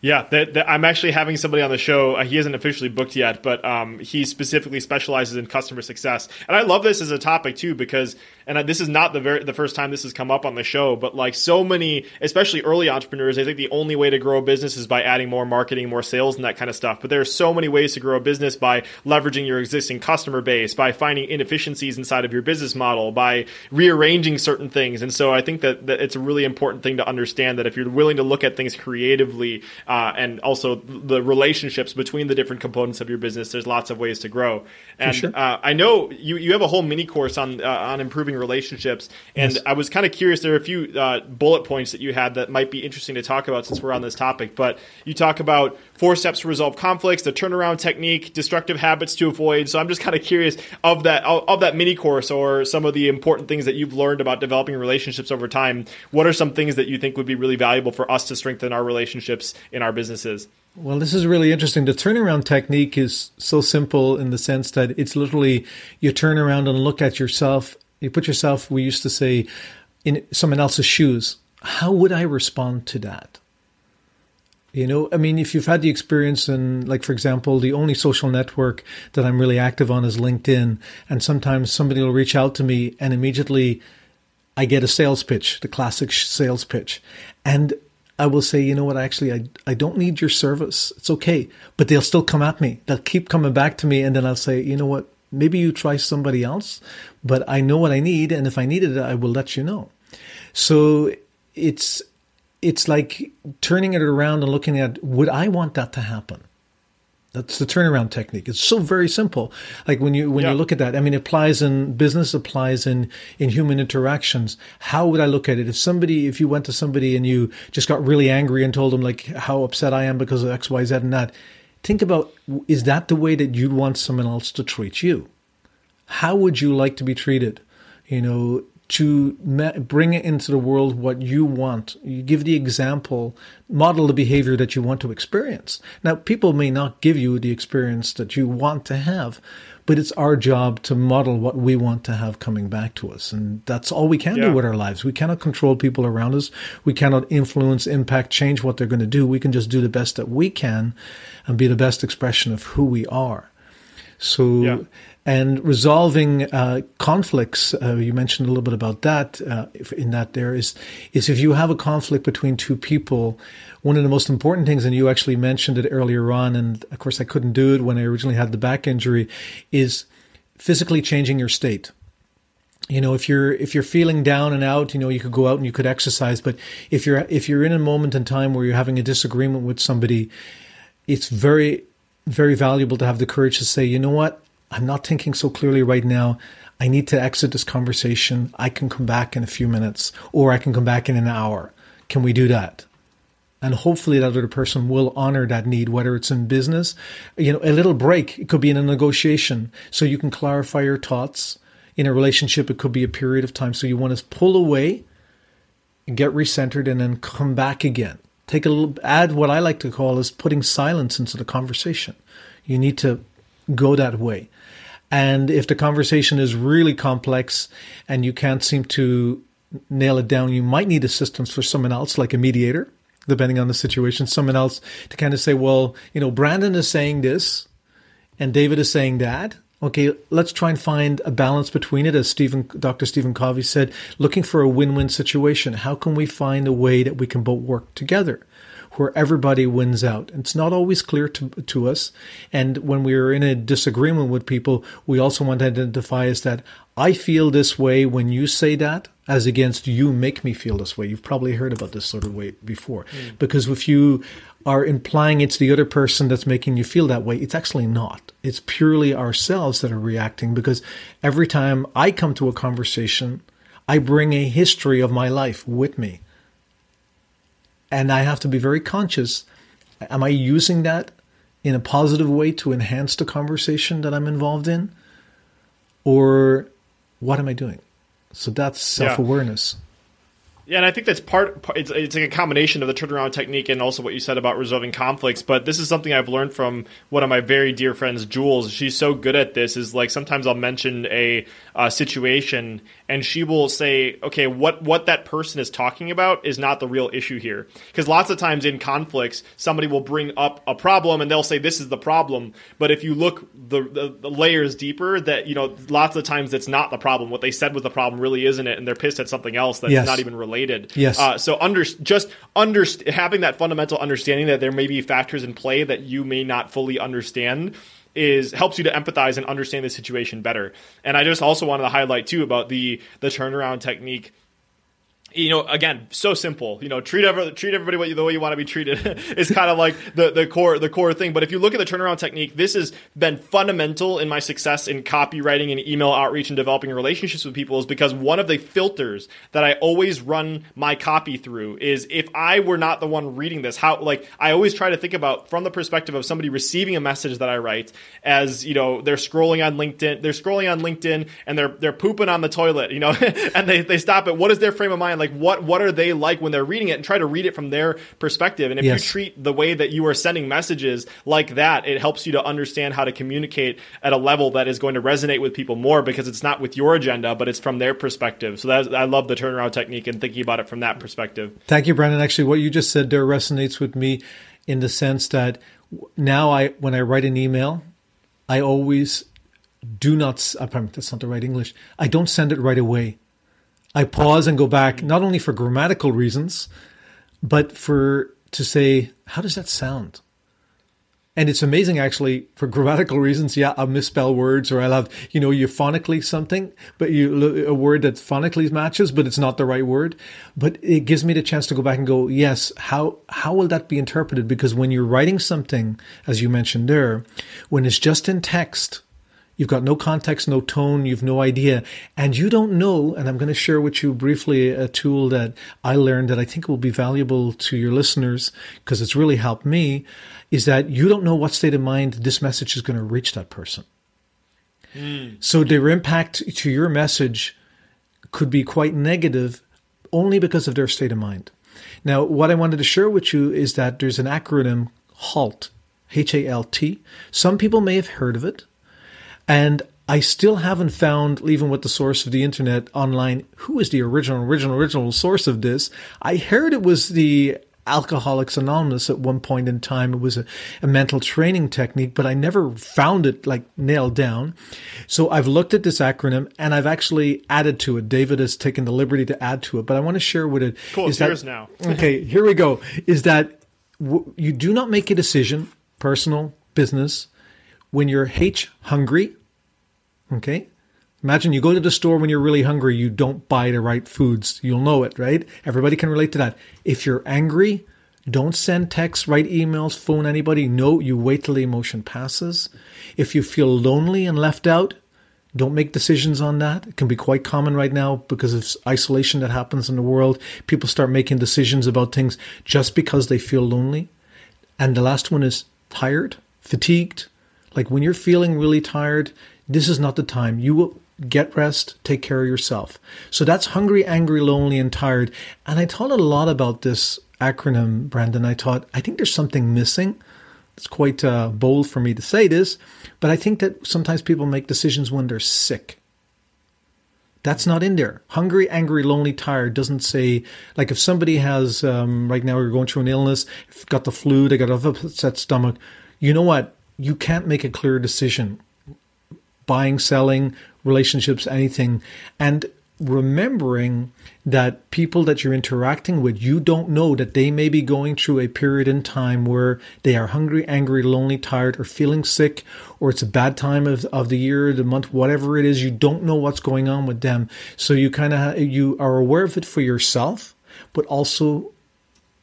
Yeah, that, that I'm actually having somebody on the show. Uh, he isn't officially booked yet, but um, he specifically specializes in customer success. And I love this as a topic too because and this is not the very the first time this has come up on the show, but like so many, especially early entrepreneurs, I think the only way to grow a business is by adding more marketing, more sales, and that kind of stuff. But there are so many ways to grow a business by leveraging your existing customer base, by finding inefficiencies inside of your business model, by rearranging certain things. And so I think that, that it's a really important thing to understand that if you're willing to look at things creatively uh, and also the relationships between the different components of your business, there's lots of ways to grow. And sure. uh, I know you you have a whole mini course on uh, on improving relationships. And yes. I was kind of curious. There are a few uh, bullet points that you had that might be interesting to talk about since we're on this topic. But you talk about four steps to resolve conflicts, the turnaround technique, destructive habits to avoid. So I'm just kind of curious of that of that mini course or some of the important things that you've learned about developing relationships over time. What are some things that you think would be really valuable for us to strengthen our relationships in our businesses? Well, this is really interesting. The turnaround technique is so simple in the sense that it's literally you turn around and look at yourself you put yourself, we used to say, in someone else's shoes. How would I respond to that? You know, I mean, if you've had the experience, and like, for example, the only social network that I'm really active on is LinkedIn, and sometimes somebody will reach out to me and immediately I get a sales pitch, the classic sales pitch. And I will say, you know what, actually, I, I don't need your service. It's okay. But they'll still come at me. They'll keep coming back to me. And then I'll say, you know what, Maybe you try somebody else, but I know what I need, and if I need it, I will let you know. So it's it's like turning it around and looking at would I want that to happen? That's the turnaround technique. It's so very simple. Like when you when yeah. you look at that, I mean, it applies in business, applies in in human interactions. How would I look at it if somebody, if you went to somebody and you just got really angry and told them like how upset I am because of X, Y, Z, and that, think about is that the way that you'd want someone else to treat you? How would you like to be treated? You know, to bring it into the world what you want. You give the example, model the behavior that you want to experience. Now, people may not give you the experience that you want to have, but it's our job to model what we want to have coming back to us. And that's all we can yeah. do with our lives. We cannot control people around us. We cannot influence, impact, change what they're going to do. We can just do the best that we can and be the best expression of who we are. So, yeah. And resolving uh, conflicts, uh, you mentioned a little bit about that. Uh, in that, there is is if you have a conflict between two people, one of the most important things, and you actually mentioned it earlier on, and of course I couldn't do it when I originally had the back injury, is physically changing your state. You know, if you're if you're feeling down and out, you know, you could go out and you could exercise. But if you're if you're in a moment in time where you're having a disagreement with somebody, it's very very valuable to have the courage to say, you know what, I'm not thinking so clearly right now. I need to exit this conversation. I can come back in a few minutes, or I can come back in an hour. Can we do that? and hopefully that other person will honor that need whether it's in business you know a little break it could be in a negotiation so you can clarify your thoughts in a relationship it could be a period of time so you want to pull away get recentered and then come back again take a little add what i like to call is putting silence into the conversation you need to go that way and if the conversation is really complex and you can't seem to nail it down you might need assistance for someone else like a mediator depending on the situation, someone else to kind of say, well, you know, Brandon is saying this and David is saying that. Okay, let's try and find a balance between it. As Stephen, Dr. Stephen Covey said, looking for a win-win situation. How can we find a way that we can both work together? Where everybody wins out. It's not always clear to, to us. And when we're in a disagreement with people, we also want to identify as that I feel this way when you say that, as against you make me feel this way. You've probably heard about this sort of way before. Mm. Because if you are implying it's the other person that's making you feel that way, it's actually not. It's purely ourselves that are reacting because every time I come to a conversation, I bring a history of my life with me. And I have to be very conscious. Am I using that in a positive way to enhance the conversation that I'm involved in? Or what am I doing? So that's self awareness. Yeah. Yeah, and I think that's part. It's it's like a combination of the turnaround technique and also what you said about resolving conflicts. But this is something I've learned from one of my very dear friends, Jules. She's so good at this. Is like sometimes I'll mention a, a situation and she will say, okay, what what that person is talking about is not the real issue here. Because lots of times in conflicts, somebody will bring up a problem and they'll say this is the problem. But if you look the, the, the layers deeper, that you know, lots of times it's not the problem. What they said was the problem really isn't it, and they're pissed at something else that's yes. not even related. Yes. Uh, so under just under having that fundamental understanding that there may be factors in play that you may not fully understand is helps you to empathize and understand the situation better. And I just also wanted to highlight too about the the turnaround technique you know, again, so simple. You know, treat every, treat everybody what you, the way you want to be treated is kind of like the, the core the core thing. But if you look at the turnaround technique, this has been fundamental in my success in copywriting and email outreach and developing relationships with people. Is because one of the filters that I always run my copy through is if I were not the one reading this, how like I always try to think about from the perspective of somebody receiving a message that I write as you know they're scrolling on LinkedIn, they're scrolling on LinkedIn and they're they're pooping on the toilet, you know, and they they stop it. What is their frame of mind? Like what what are they like when they're reading it and try to read it from their perspective. And if yes. you treat the way that you are sending messages like that it helps you to understand how to communicate at a level that is going to resonate with people more because it's not with your agenda but it's from their perspective. So that i love the turnaround technique and thinking about it from that perspective. Thank you brandon. Actually what you just said there resonates with me in the sense that now i when i write an email i always do not that's not the right english. I don't send it right away I pause and go back, not only for grammatical reasons, but for to say, how does that sound? And it's amazing, actually, for grammatical reasons. Yeah, I'll misspell words, or I'll have, you know, phonically something, but you a word that phonically matches, but it's not the right word. But it gives me the chance to go back and go, yes, how how will that be interpreted? Because when you're writing something, as you mentioned there, when it's just in text, You've got no context, no tone, you've no idea. And you don't know, and I'm going to share with you briefly a tool that I learned that I think will be valuable to your listeners because it's really helped me, is that you don't know what state of mind this message is going to reach that person. Mm. So their impact to your message could be quite negative only because of their state of mind. Now, what I wanted to share with you is that there's an acronym HALT, H A L T. Some people may have heard of it. And I still haven't found, even with the source of the internet online, who is the original, original, original source of this. I heard it was the Alcoholics Anonymous at one point in time. It was a, a, mental training technique, but I never found it like nailed down. So I've looked at this acronym and I've actually added to it. David has taken the liberty to add to it, but I want to share with it. Cool, it's yours now. okay, here we go. Is that w- you do not make a decision, personal, business, when you're H hungry Okay. Imagine you go to the store when you're really hungry, you don't buy the right foods. You'll know it, right? Everybody can relate to that. If you're angry, don't send texts, write emails, phone anybody. No, you wait till the emotion passes. If you feel lonely and left out, Don't make decisions on that. It can be quite common right now because of isolation that happens in the world. People start making decisions about things just because they feel lonely. And the last one is tired, fatigued. Like when you're feeling really tired, this is not the time. You will get rest, take care of yourself. So that's hungry, angry, lonely, and tired. And I thought a lot about this acronym, Brandon. I thought, I think there's something missing. It's quite uh, bold for me to say this, but I think that sometimes people make decisions when they're sick. That's not in there. Hungry, angry, lonely, tired doesn't say, like if somebody has, um, right now we're going through an illness, got the flu, they got a upset stomach, you know what? You can't make a clear decision. Buying, selling, relationships, anything. And remembering that people that you're interacting with, you don't know that they may be going through a period in time where they are hungry, angry, lonely, tired, or feeling sick, or it's a bad time of, of the year, the month, whatever it is. You don't know what's going on with them. So you kind of, you are aware of it for yourself, but also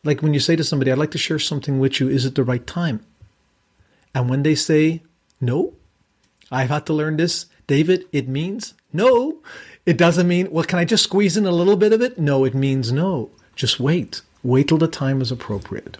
like when you say to somebody, I'd like to share something with you, is it the right time? And when they say no, I've had to learn this, David, it means no. It doesn't mean, well, can I just squeeze in a little bit of it? No, it means no. Just wait. Wait till the time is appropriate.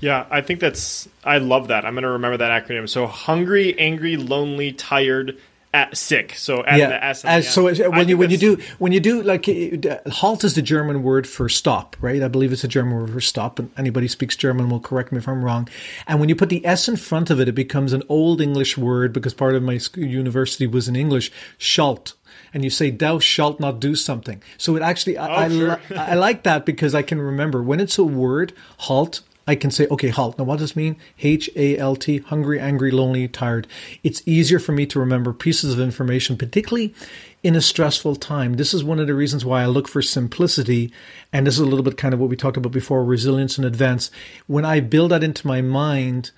Yeah, I think that's, I love that. I'm going to remember that acronym. So hungry, angry, lonely, tired, at sick. So add yeah. the S. As, so when you when you do when you do like uh, halt is the German word for stop, right? I believe it's a German word for stop. And anybody speaks German will correct me if I'm wrong. And when you put the S in front of it, it becomes an old English word because part of my university was in English. Schalt and you say thou shalt not do something. So it actually, I, oh, sure. I, I, like that because I can remember when it's a word, halt, I can say, okay, halt. Now, what does this mean? H A L T, hungry, angry, lonely, tired. It's easier for me to remember pieces of information, particularly in a stressful time. This is one of the reasons why I look for simplicity. And this is a little bit kind of what we talked about before resilience and advance. When I build that into my mind,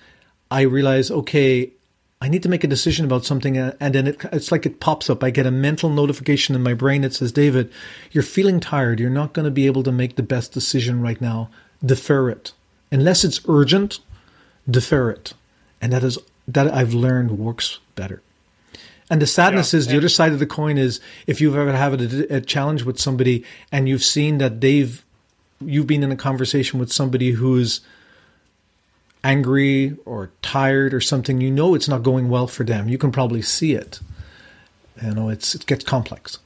I realize, okay, I need to make a decision about something, uh, and then it, it's like it pops up. I get a mental notification in my brain that says, David, you're feeling tired. You're not going to be able to make the best decision right now. Defer it. Unless it's urgent, defer it. And that is that I've learned works better. And the sadness yeah, is the other side of the coin is if you've ever had a, a challenge with somebody and you've seen that they've you've been in a conversation with somebody who's angry or tired or something, you know it's not going well for them. You can probably see it. You know, it's it gets complex.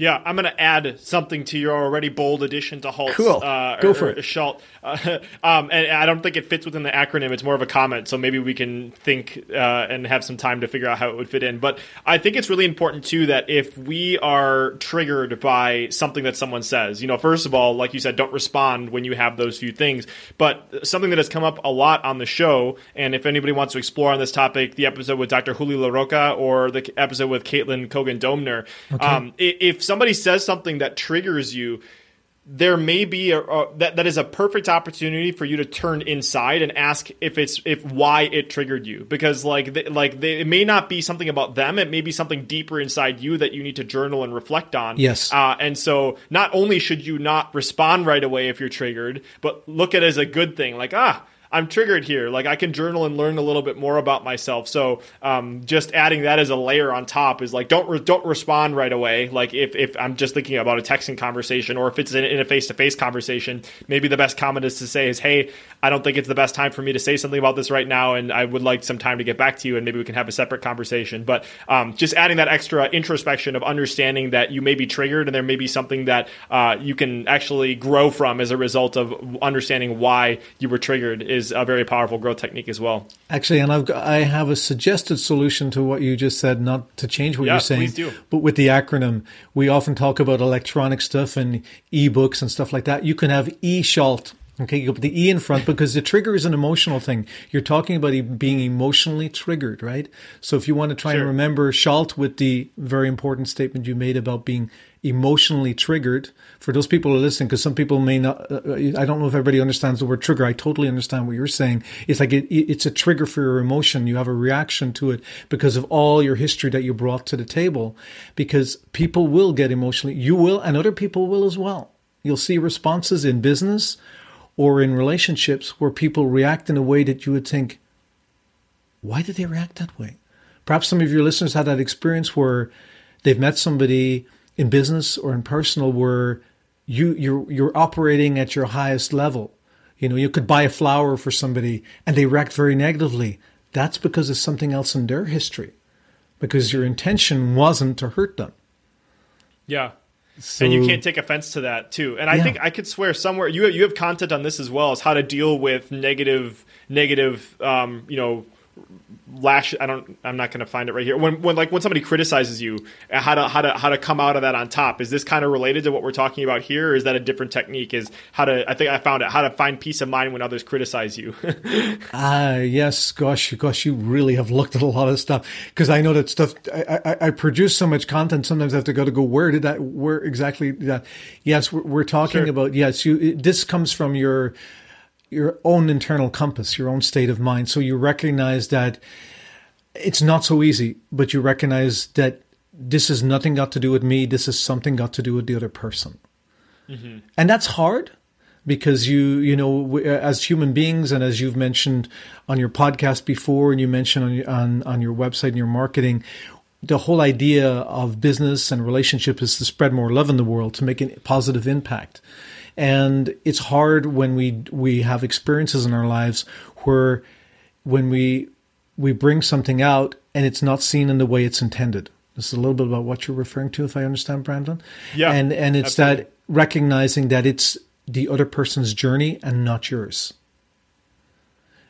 Yeah, I'm going to add something to your already bold addition to Halt. Cool. Uh, Go for it. Schalt. Uh, um, and I don't think it fits within the acronym. It's more of a comment. So maybe we can think uh, and have some time to figure out how it would fit in. But I think it's really important, too, that if we are triggered by something that someone says, you know, first of all, like you said, don't respond when you have those few things. But something that has come up a lot on the show, and if anybody wants to explore on this topic, the episode with Dr. Julio LaRocca or the episode with Caitlin Kogan Domner, okay. um, if somebody says something that triggers you, there may be a, a, that that is a perfect opportunity for you to turn inside and ask if it's if why it triggered you. Because like they, like they, it may not be something about them. It may be something deeper inside you that you need to journal and reflect on. Yes. Uh, and so not only should you not respond right away if you're triggered but look at it as a good thing. Like ah I'm triggered here. Like I can journal and learn a little bit more about myself. So um, just adding that as a layer on top is like don't re- don't respond right away. Like if if I'm just thinking about a texting conversation or if it's in, in a face to face conversation, maybe the best comment is to say is Hey, I don't think it's the best time for me to say something about this right now, and I would like some time to get back to you, and maybe we can have a separate conversation. But um, just adding that extra introspection of understanding that you may be triggered and there may be something that uh, you can actually grow from as a result of understanding why you were triggered is is a very powerful growth technique as well. Actually, and I've got, I have a suggested solution to what you just said, not to change what yeah, you're saying, but with the acronym, we often talk about electronic stuff and e-books and stuff like that. You can have e-shalt. Okay, you put the E in front because the trigger is an emotional thing. You're talking about being emotionally triggered, right? So if you want to try sure. and remember Schalt with the very important statement you made about being emotionally triggered for those people listening because some people may not uh, i don't know if everybody understands the word trigger. I totally understand what you're saying. It's like it, it's a trigger for your emotion. You have a reaction to it because of all your history that you brought to the table because people will get emotionally you will and other people will as well. You'll see responses in business or in relationships where people react in a way that you would think why did they react that way? Perhaps some of your listeners had that experience where they've met somebody in business or in personal where you you're you're operating at your highest level. You know, you could buy a flower for somebody and they react very negatively. That's because of something else in their history. Because your intention wasn't to hurt them. Yeah. So, and you can't take offense to that too. And I yeah. think I could swear somewhere you have, you have content on this as well as how to deal with negative negative um, you know lash i don't i'm not going to find it right here. When when like when somebody criticizes you uh, how to how to how to come out of that on top is this kind of related to what we're talking about here or is that a different technique? Is how to i think i found it how to find peace of mind when others criticize you. Ah uh, yes gosh gosh you really have looked at a lot of stuff. Because i know that stuff I, I, I produce so much content sometimes i have to go to go where did that where exactly that? Yes we're, we're talking sure. about yes you this comes from your your own internal compass, your own state of mind. So you recognize that it's not so easy, but you recognize that this has nothing got to do with me. This is something got to do with the other person. Mm-hmm. And that's hard because you, you know, as human beings and as you've mentioned on your podcast before and you mentioned on, on, on your website and your marketing, the whole idea of business and relationship is to spread more love in the world, to make a positive impact. And it's hard when we we have experiences in our lives where when we we bring something out and it's not seen in the way it's intended. This is a little bit about what you're referring to, if I understand, Brandon. Yeah. And and it's absolutely. that recognizing that it's the other person's journey and not yours.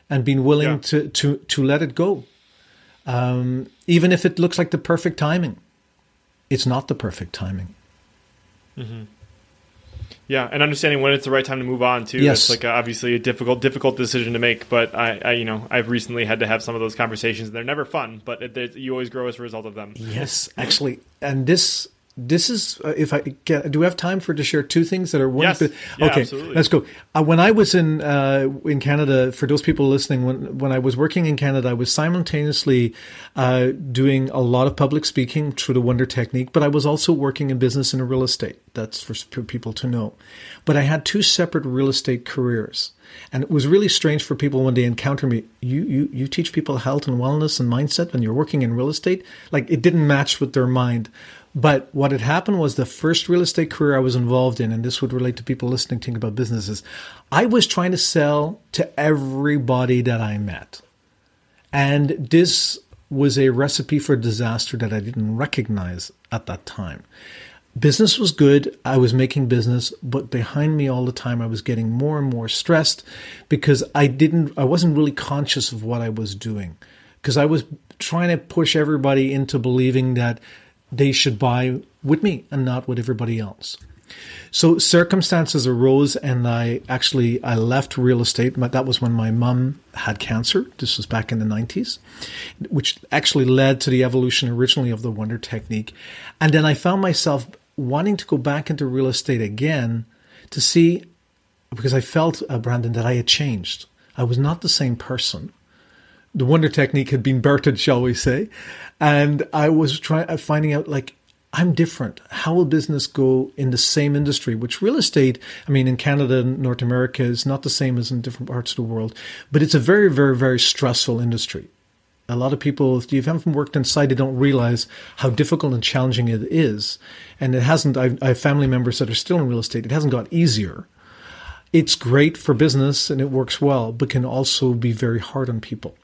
And being willing yeah. to, to to let it go. Um, even if it looks like the perfect timing. It's not the perfect timing. Mm-hmm. Yeah, and understanding when it's the right time to move on too. Yes. It's like a, obviously a difficult, difficult decision to make. But I, I, you know, I've recently had to have some of those conversations. They're never fun, but it, you always grow as a result of them. Yes, actually, and this this is uh, if I can, do we have time for to share two things that are one. Yes. Bit, yeah, okay, absolutely. let's go. Uh, when I was in uh, in Canada, for those people listening, when when I was working in Canada, I was simultaneously uh, doing a lot of public speaking through the Wonder Technique, but I was also working in business and real estate. That's for, for people to know. But I had two separate real estate careers. And it was really strange for people when they encounter me. You, you, you teach people health and wellness and mindset when you're working in real estate? Like it didn't match with their mind. But what had happened was the first real estate career I was involved in, and this would relate to people listening to about businesses, I was trying to sell to everybody that I met. And this was a recipe for disaster that I didn't recognize at that time. Business was good. I was making business, but behind me all the time, I was getting more and more stressed because I didn't, I wasn't really conscious of what I was doing because I was trying to push everybody into believing that they should buy with me and not with everybody else. So circumstances arose and I actually I left real estate. That was when my mom had cancer. This was back in the 90s, which actually led to the evolution originally of the wonder technique. And then I found myself wanting to go back into real estate again to see because I felt uh, Brandon that I had changed. I was not the same person the wonder technique had been birthed, shall we say. And I was trying, uh, finding out like, I'm different. How will business go in the same industry? Which real estate, I mean, in Canada and North America is not the same as in different parts of the world, but it's a very, very, very stressful industry. A lot of people, if you haven't worked inside, they don't realize how difficult and challenging it is. And it hasn't, I have family members that are still in real estate. It hasn't got easier. It's great for business and it works well, but can also be very hard on people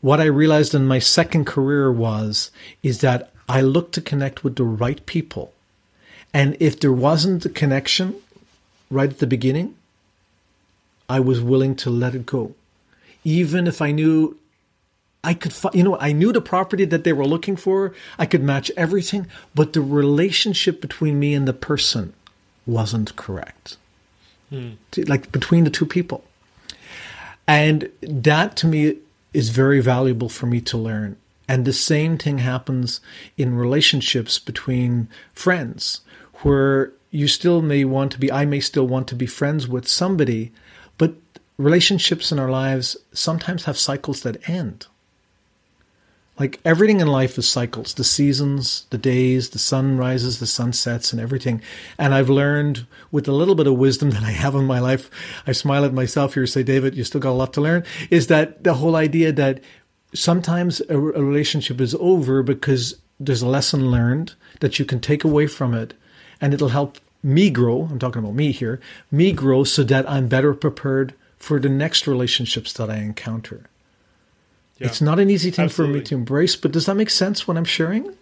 what I realized in my second career was is that I looked to connect with the right people. And if there wasn't a connection right at the beginning, I was willing to let it go. Even if I knew I could, you know, I knew the property that they were looking for. I could match everything, but the relationship between me and the person wasn't correct. Hmm. Like between the two people. And that to me is very valuable for me to learn. And the same thing happens in relationships between friends, where you still may want to be, I may still want to be friends with somebody, but relationships in our lives sometimes have cycles that end. Like everything in life is cycles the seasons, the days, the sun rises, the sun sets, and everything. And I've learned with a little bit of wisdom that I have in my life, I smile at myself here, say, David, you still got a lot to learn, is that the whole idea that sometimes a, a relationship is over because there's a lesson learned that you can take away from it and it'll help me grow. I'm talking about me here, me grow so that I'm better prepared for the next relationships that I encounter. Yeah. It's not an easy thing Absolutely. for me to embrace, but does that make sense when I'm sharing?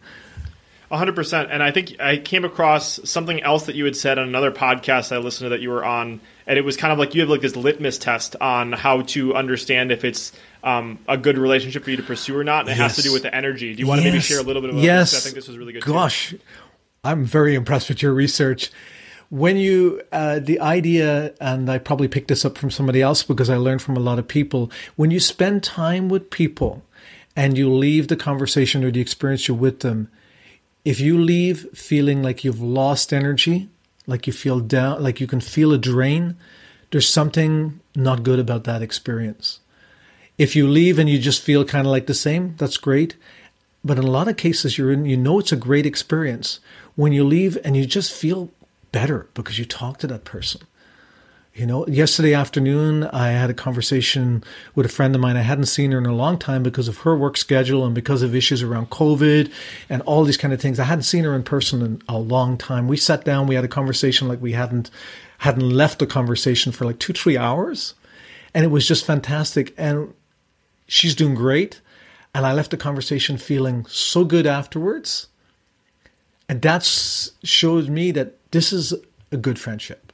100%. And I think I came across something else that you had said on another podcast I listened to that you were on. And it was kind of like you have like this litmus test on how to understand if it's um, a good relationship for you to pursue or not. And it yes. has to do with the energy. Do you want yes. to maybe share a little bit about yes. this? I think this was really good. Gosh, too. I'm very impressed with your research. When you, uh, the idea, and I probably picked this up from somebody else because I learned from a lot of people, when you spend time with people and you leave the conversation or the experience you're with them, if you leave feeling like you've lost energy, like you feel down, like you can feel a drain, there's something not good about that experience. If you leave and you just feel kind of like the same, that's great. But in a lot of cases, you're in, you know, it's a great experience when you leave and you just feel better because you talk to that person. You know, yesterday afternoon, I had a conversation with a friend of mine. I hadn't seen her in a long time because of her work schedule and because of issues around COVID and all these kind of things. I hadn't seen her in person in a long time. We sat down, we had a conversation like we hadn't hadn't left the conversation for like two, three hours. And it was just fantastic. And she's doing great. And I left the conversation feeling so good afterwards. And that shows me that this is a good friendship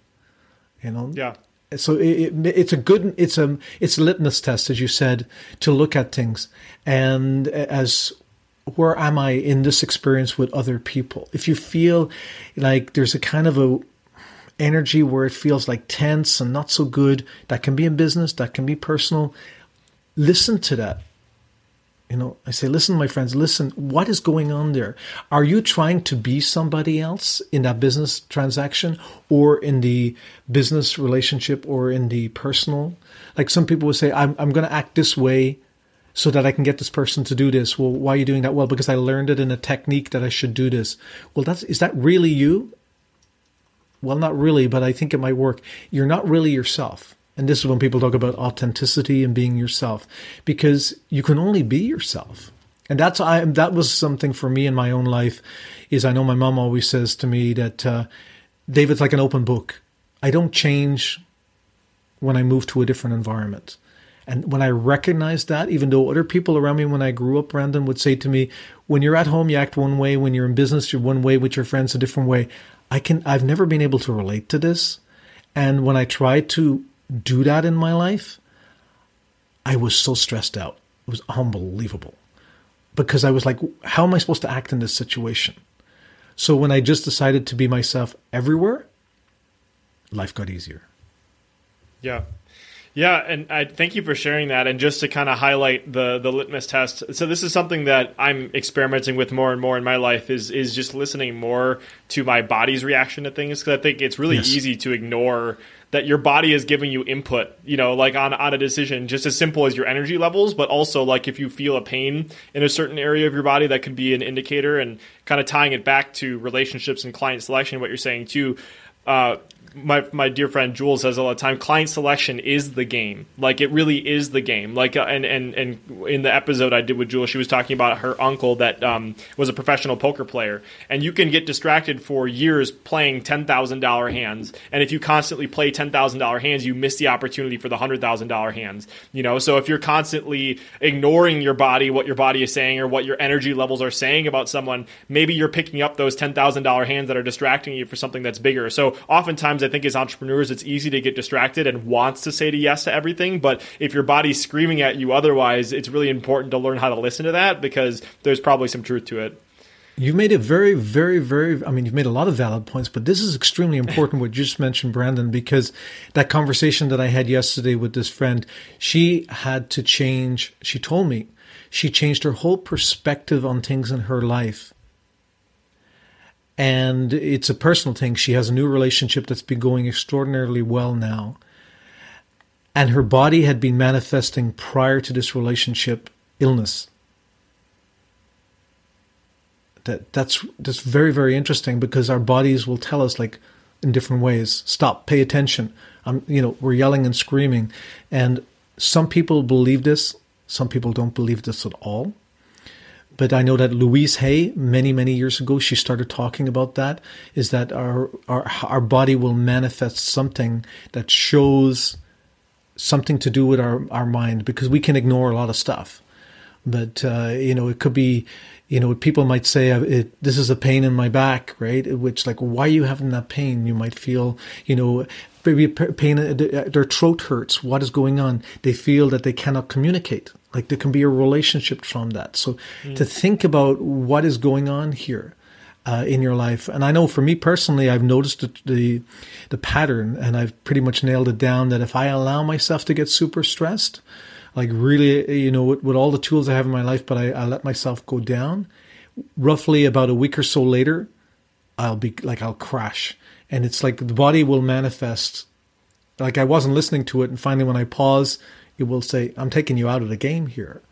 you know? Yeah. So it, it, it's a good it's a it's a litmus test as you said to look at things. And as where am i in this experience with other people? If you feel like there's a kind of a energy where it feels like tense and not so good that can be in business that can be personal listen to that you know, I say, listen, my friends, listen, what is going on there? Are you trying to be somebody else in that business transaction or in the business relationship or in the personal? Like some people would say, I'm, I'm going to act this way so that I can get this person to do this. Well, why are you doing that? Well, because I learned it in a technique that I should do this. Well, that's, is that really you? Well, not really, but I think it might work. You're not really yourself. And this is when people talk about authenticity and being yourself, because you can only be yourself. And that's I that was something for me in my own life. Is I know my mom always says to me that uh, David's like an open book. I don't change when I move to a different environment. And when I recognize that, even though other people around me when I grew up, Brandon, would say to me, when you're at home, you act one way. When you're in business, you're one way. With your friends, a different way. I can, I've never been able to relate to this. And when I try to do that in my life, I was so stressed out. It was unbelievable because I was like, how am I supposed to act in this situation? So when I just decided to be myself everywhere, life got easier. Yeah. Yeah, and I thank you for sharing that. And just to kind of highlight the the litmus test, so this is something that I'm experimenting with more and more in my life is is just listening more to my body's reaction to things because I think it's really yes. easy to ignore that your body is giving you input, you know, like on, on a decision, just as simple as your energy levels, but also like if you feel a pain in a certain area of your body, that could be an indicator and kind of tying it back to relationships and client selection, what you're saying too. Uh, my my dear friend Jules says all the time, client selection is the game. Like it really is the game. Like uh, and and and in the episode I did with Jules, she was talking about her uncle that um, was a professional poker player, and you can get distracted for years playing ten thousand dollar hands, and if you constantly play ten thousand dollar hands, you miss the opportunity for the hundred thousand dollar hands. You know, so if you're constantly ignoring your body, what your body is saying, or what your energy levels are saying about someone, maybe you're picking up those ten thousand dollar hands that are distracting you for something that's bigger. So oftentimes I think as entrepreneurs, it's easy to get distracted and wants to say to yes to everything. But if your body's screaming at you otherwise, it's really important to learn how to listen to that because there's probably some truth to it. You've made a very, very, very, I mean, you've made a lot of valid points, but this is extremely important what you just mentioned, Brandon, because that conversation that I had yesterday with this friend, she had to change, she told me, she changed her whole perspective on things in her life and it's a personal thing. She has a new relationship that's been going extraordinarily well now. And her body had been manifesting prior to this relationship illness. That that's that's very very interesting because our bodies will tell us like in different ways. Stop, pay attention. I'm you know, we're yelling and screaming, and some people believe this, Some people don't believe this at all. But I know that Louise Hay, many, many years ago, she started talking about that, is that our, our, our body will manifest something that shows something to do with our, our mind because we can ignore a lot of stuff. But, uh, you know, it could be, you know, people might say, uh, it, this is a pain in my back, right? Which like, why are you having that pain? You might feel, you know, maybe pain, uh, their throat hurts. What is going on? They feel that they cannot communicate. Like there can be a relationship from that. So mm. to think about what is going on here. Uh, in your life. And I know for me personally, I've noticed the, the, the pattern, and I've pretty much nailed it down that if I allow myself to get super stressed, like really, you know, with, with all the tools I have in my life, but I, I let myself go down. Roughly about a week or so later, I'll be like I'll crash, and it's like the body will manifest. Like I wasn't listening to it, and finally, when I pause, it will say, "I'm taking you out of the game here."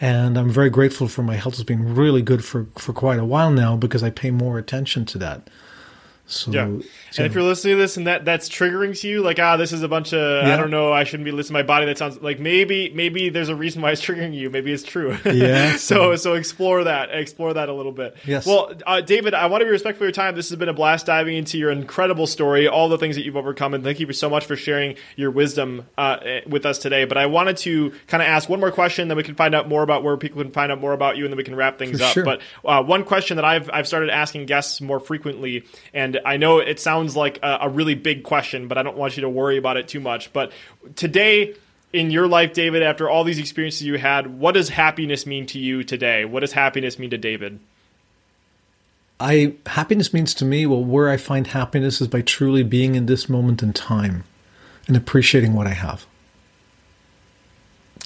And I'm very grateful for my health has been really good for, for quite a while now because I pay more attention to that. So, yeah. And if you're listening to this and that that's triggering to you, like ah, this is a bunch of yeah. I don't know, I shouldn't be listening to my body. That sounds like maybe maybe there's a reason why it's triggering you. Maybe it's true. Yeah. so so explore that, explore that a little bit. Yes. Well, uh, David, I want to be respectful of your time. This has been a blast diving into your incredible story, all the things that you've overcome, and thank you so much for sharing your wisdom uh, with us today. But I wanted to kind of ask one more question, then we can find out more about where people can find out more about you, and then we can wrap things for up. Sure. But uh, one question that I've I've started asking guests more frequently, and I know it sounds like a, a really big question, but I don't want you to worry about it too much. But today, in your life, David, after all these experiences you had, what does happiness mean to you today? What does happiness mean to David? I happiness means to me, well, where I find happiness is by truly being in this moment in time and appreciating what I have.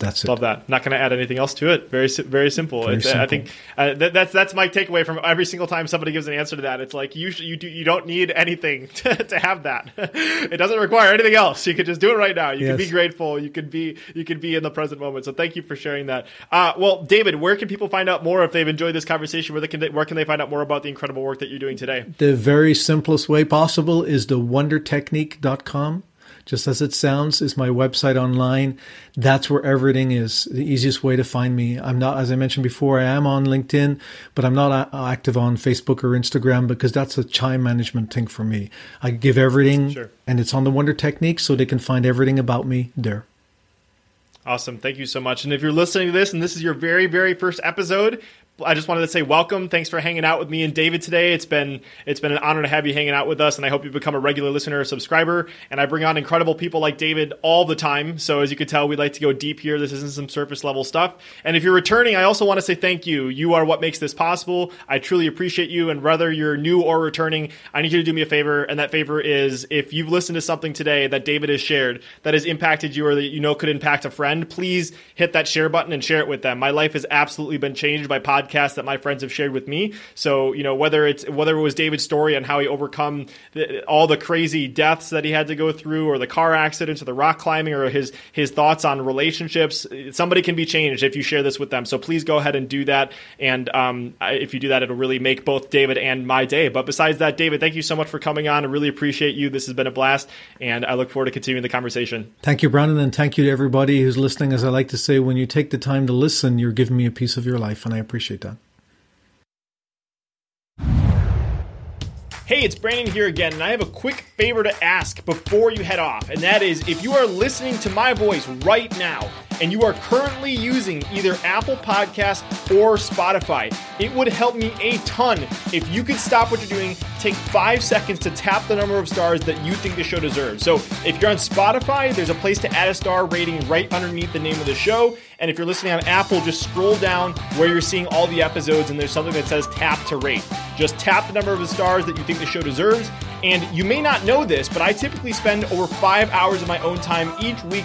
That's it. Love that. Not going to add anything else to it. Very, very simple. Very simple. I think uh, that, that's that's my takeaway from every single time somebody gives an answer to that. It's like you you do you don't need anything to, to have that. it doesn't require anything else. You could just do it right now. You yes. can be grateful. You could be you could be in the present moment. So thank you for sharing that. Uh, well, David, where can people find out more if they've enjoyed this conversation? Where they can where can they find out more about the incredible work that you're doing today? The very simplest way possible is the wondertechnique.com just as it sounds, is my website online. That's where everything is. The easiest way to find me. I'm not, as I mentioned before, I am on LinkedIn, but I'm not active on Facebook or Instagram because that's a time management thing for me. I give everything, sure. and it's on the Wonder Technique, so they can find everything about me there. Awesome. Thank you so much. And if you're listening to this and this is your very, very first episode, I just wanted to say welcome. Thanks for hanging out with me and David today. It's been it's been an honor to have you hanging out with us, and I hope you become a regular listener or subscriber. And I bring on incredible people like David all the time. So as you can tell, we like to go deep here. This isn't some surface level stuff. And if you're returning, I also want to say thank you. You are what makes this possible. I truly appreciate you. And whether you're new or returning, I need you to do me a favor, and that favor is if you've listened to something today that David has shared that has impacted you or that you know could impact a friend, please hit that share button and share it with them. My life has absolutely been changed by podcast podcasts that my friends have shared with me. So you know whether it's whether it was David's story on how he overcome the, all the crazy deaths that he had to go through, or the car accidents, or the rock climbing, or his his thoughts on relationships. Somebody can be changed if you share this with them. So please go ahead and do that. And um, if you do that, it'll really make both David and my day. But besides that, David, thank you so much for coming on. I really appreciate you. This has been a blast, and I look forward to continuing the conversation. Thank you, Brandon, and thank you to everybody who's listening. As I like to say, when you take the time to listen, you're giving me a piece of your life, and I Hey, it's Brandon here again, and I have a quick favor to ask before you head off, and that is if you are listening to my voice right now and you are currently using either Apple Podcasts or Spotify, it would help me a ton if you could stop what you're doing, take five seconds to tap the number of stars that you think the show deserves. So if you're on Spotify, there's a place to add a star rating right underneath the name of the show. And if you're listening on Apple, just scroll down where you're seeing all the episodes and there's something that says tap to rate. Just tap the number of the stars that you think the show deserves. And you may not know this, but I typically spend over five hours of my own time each week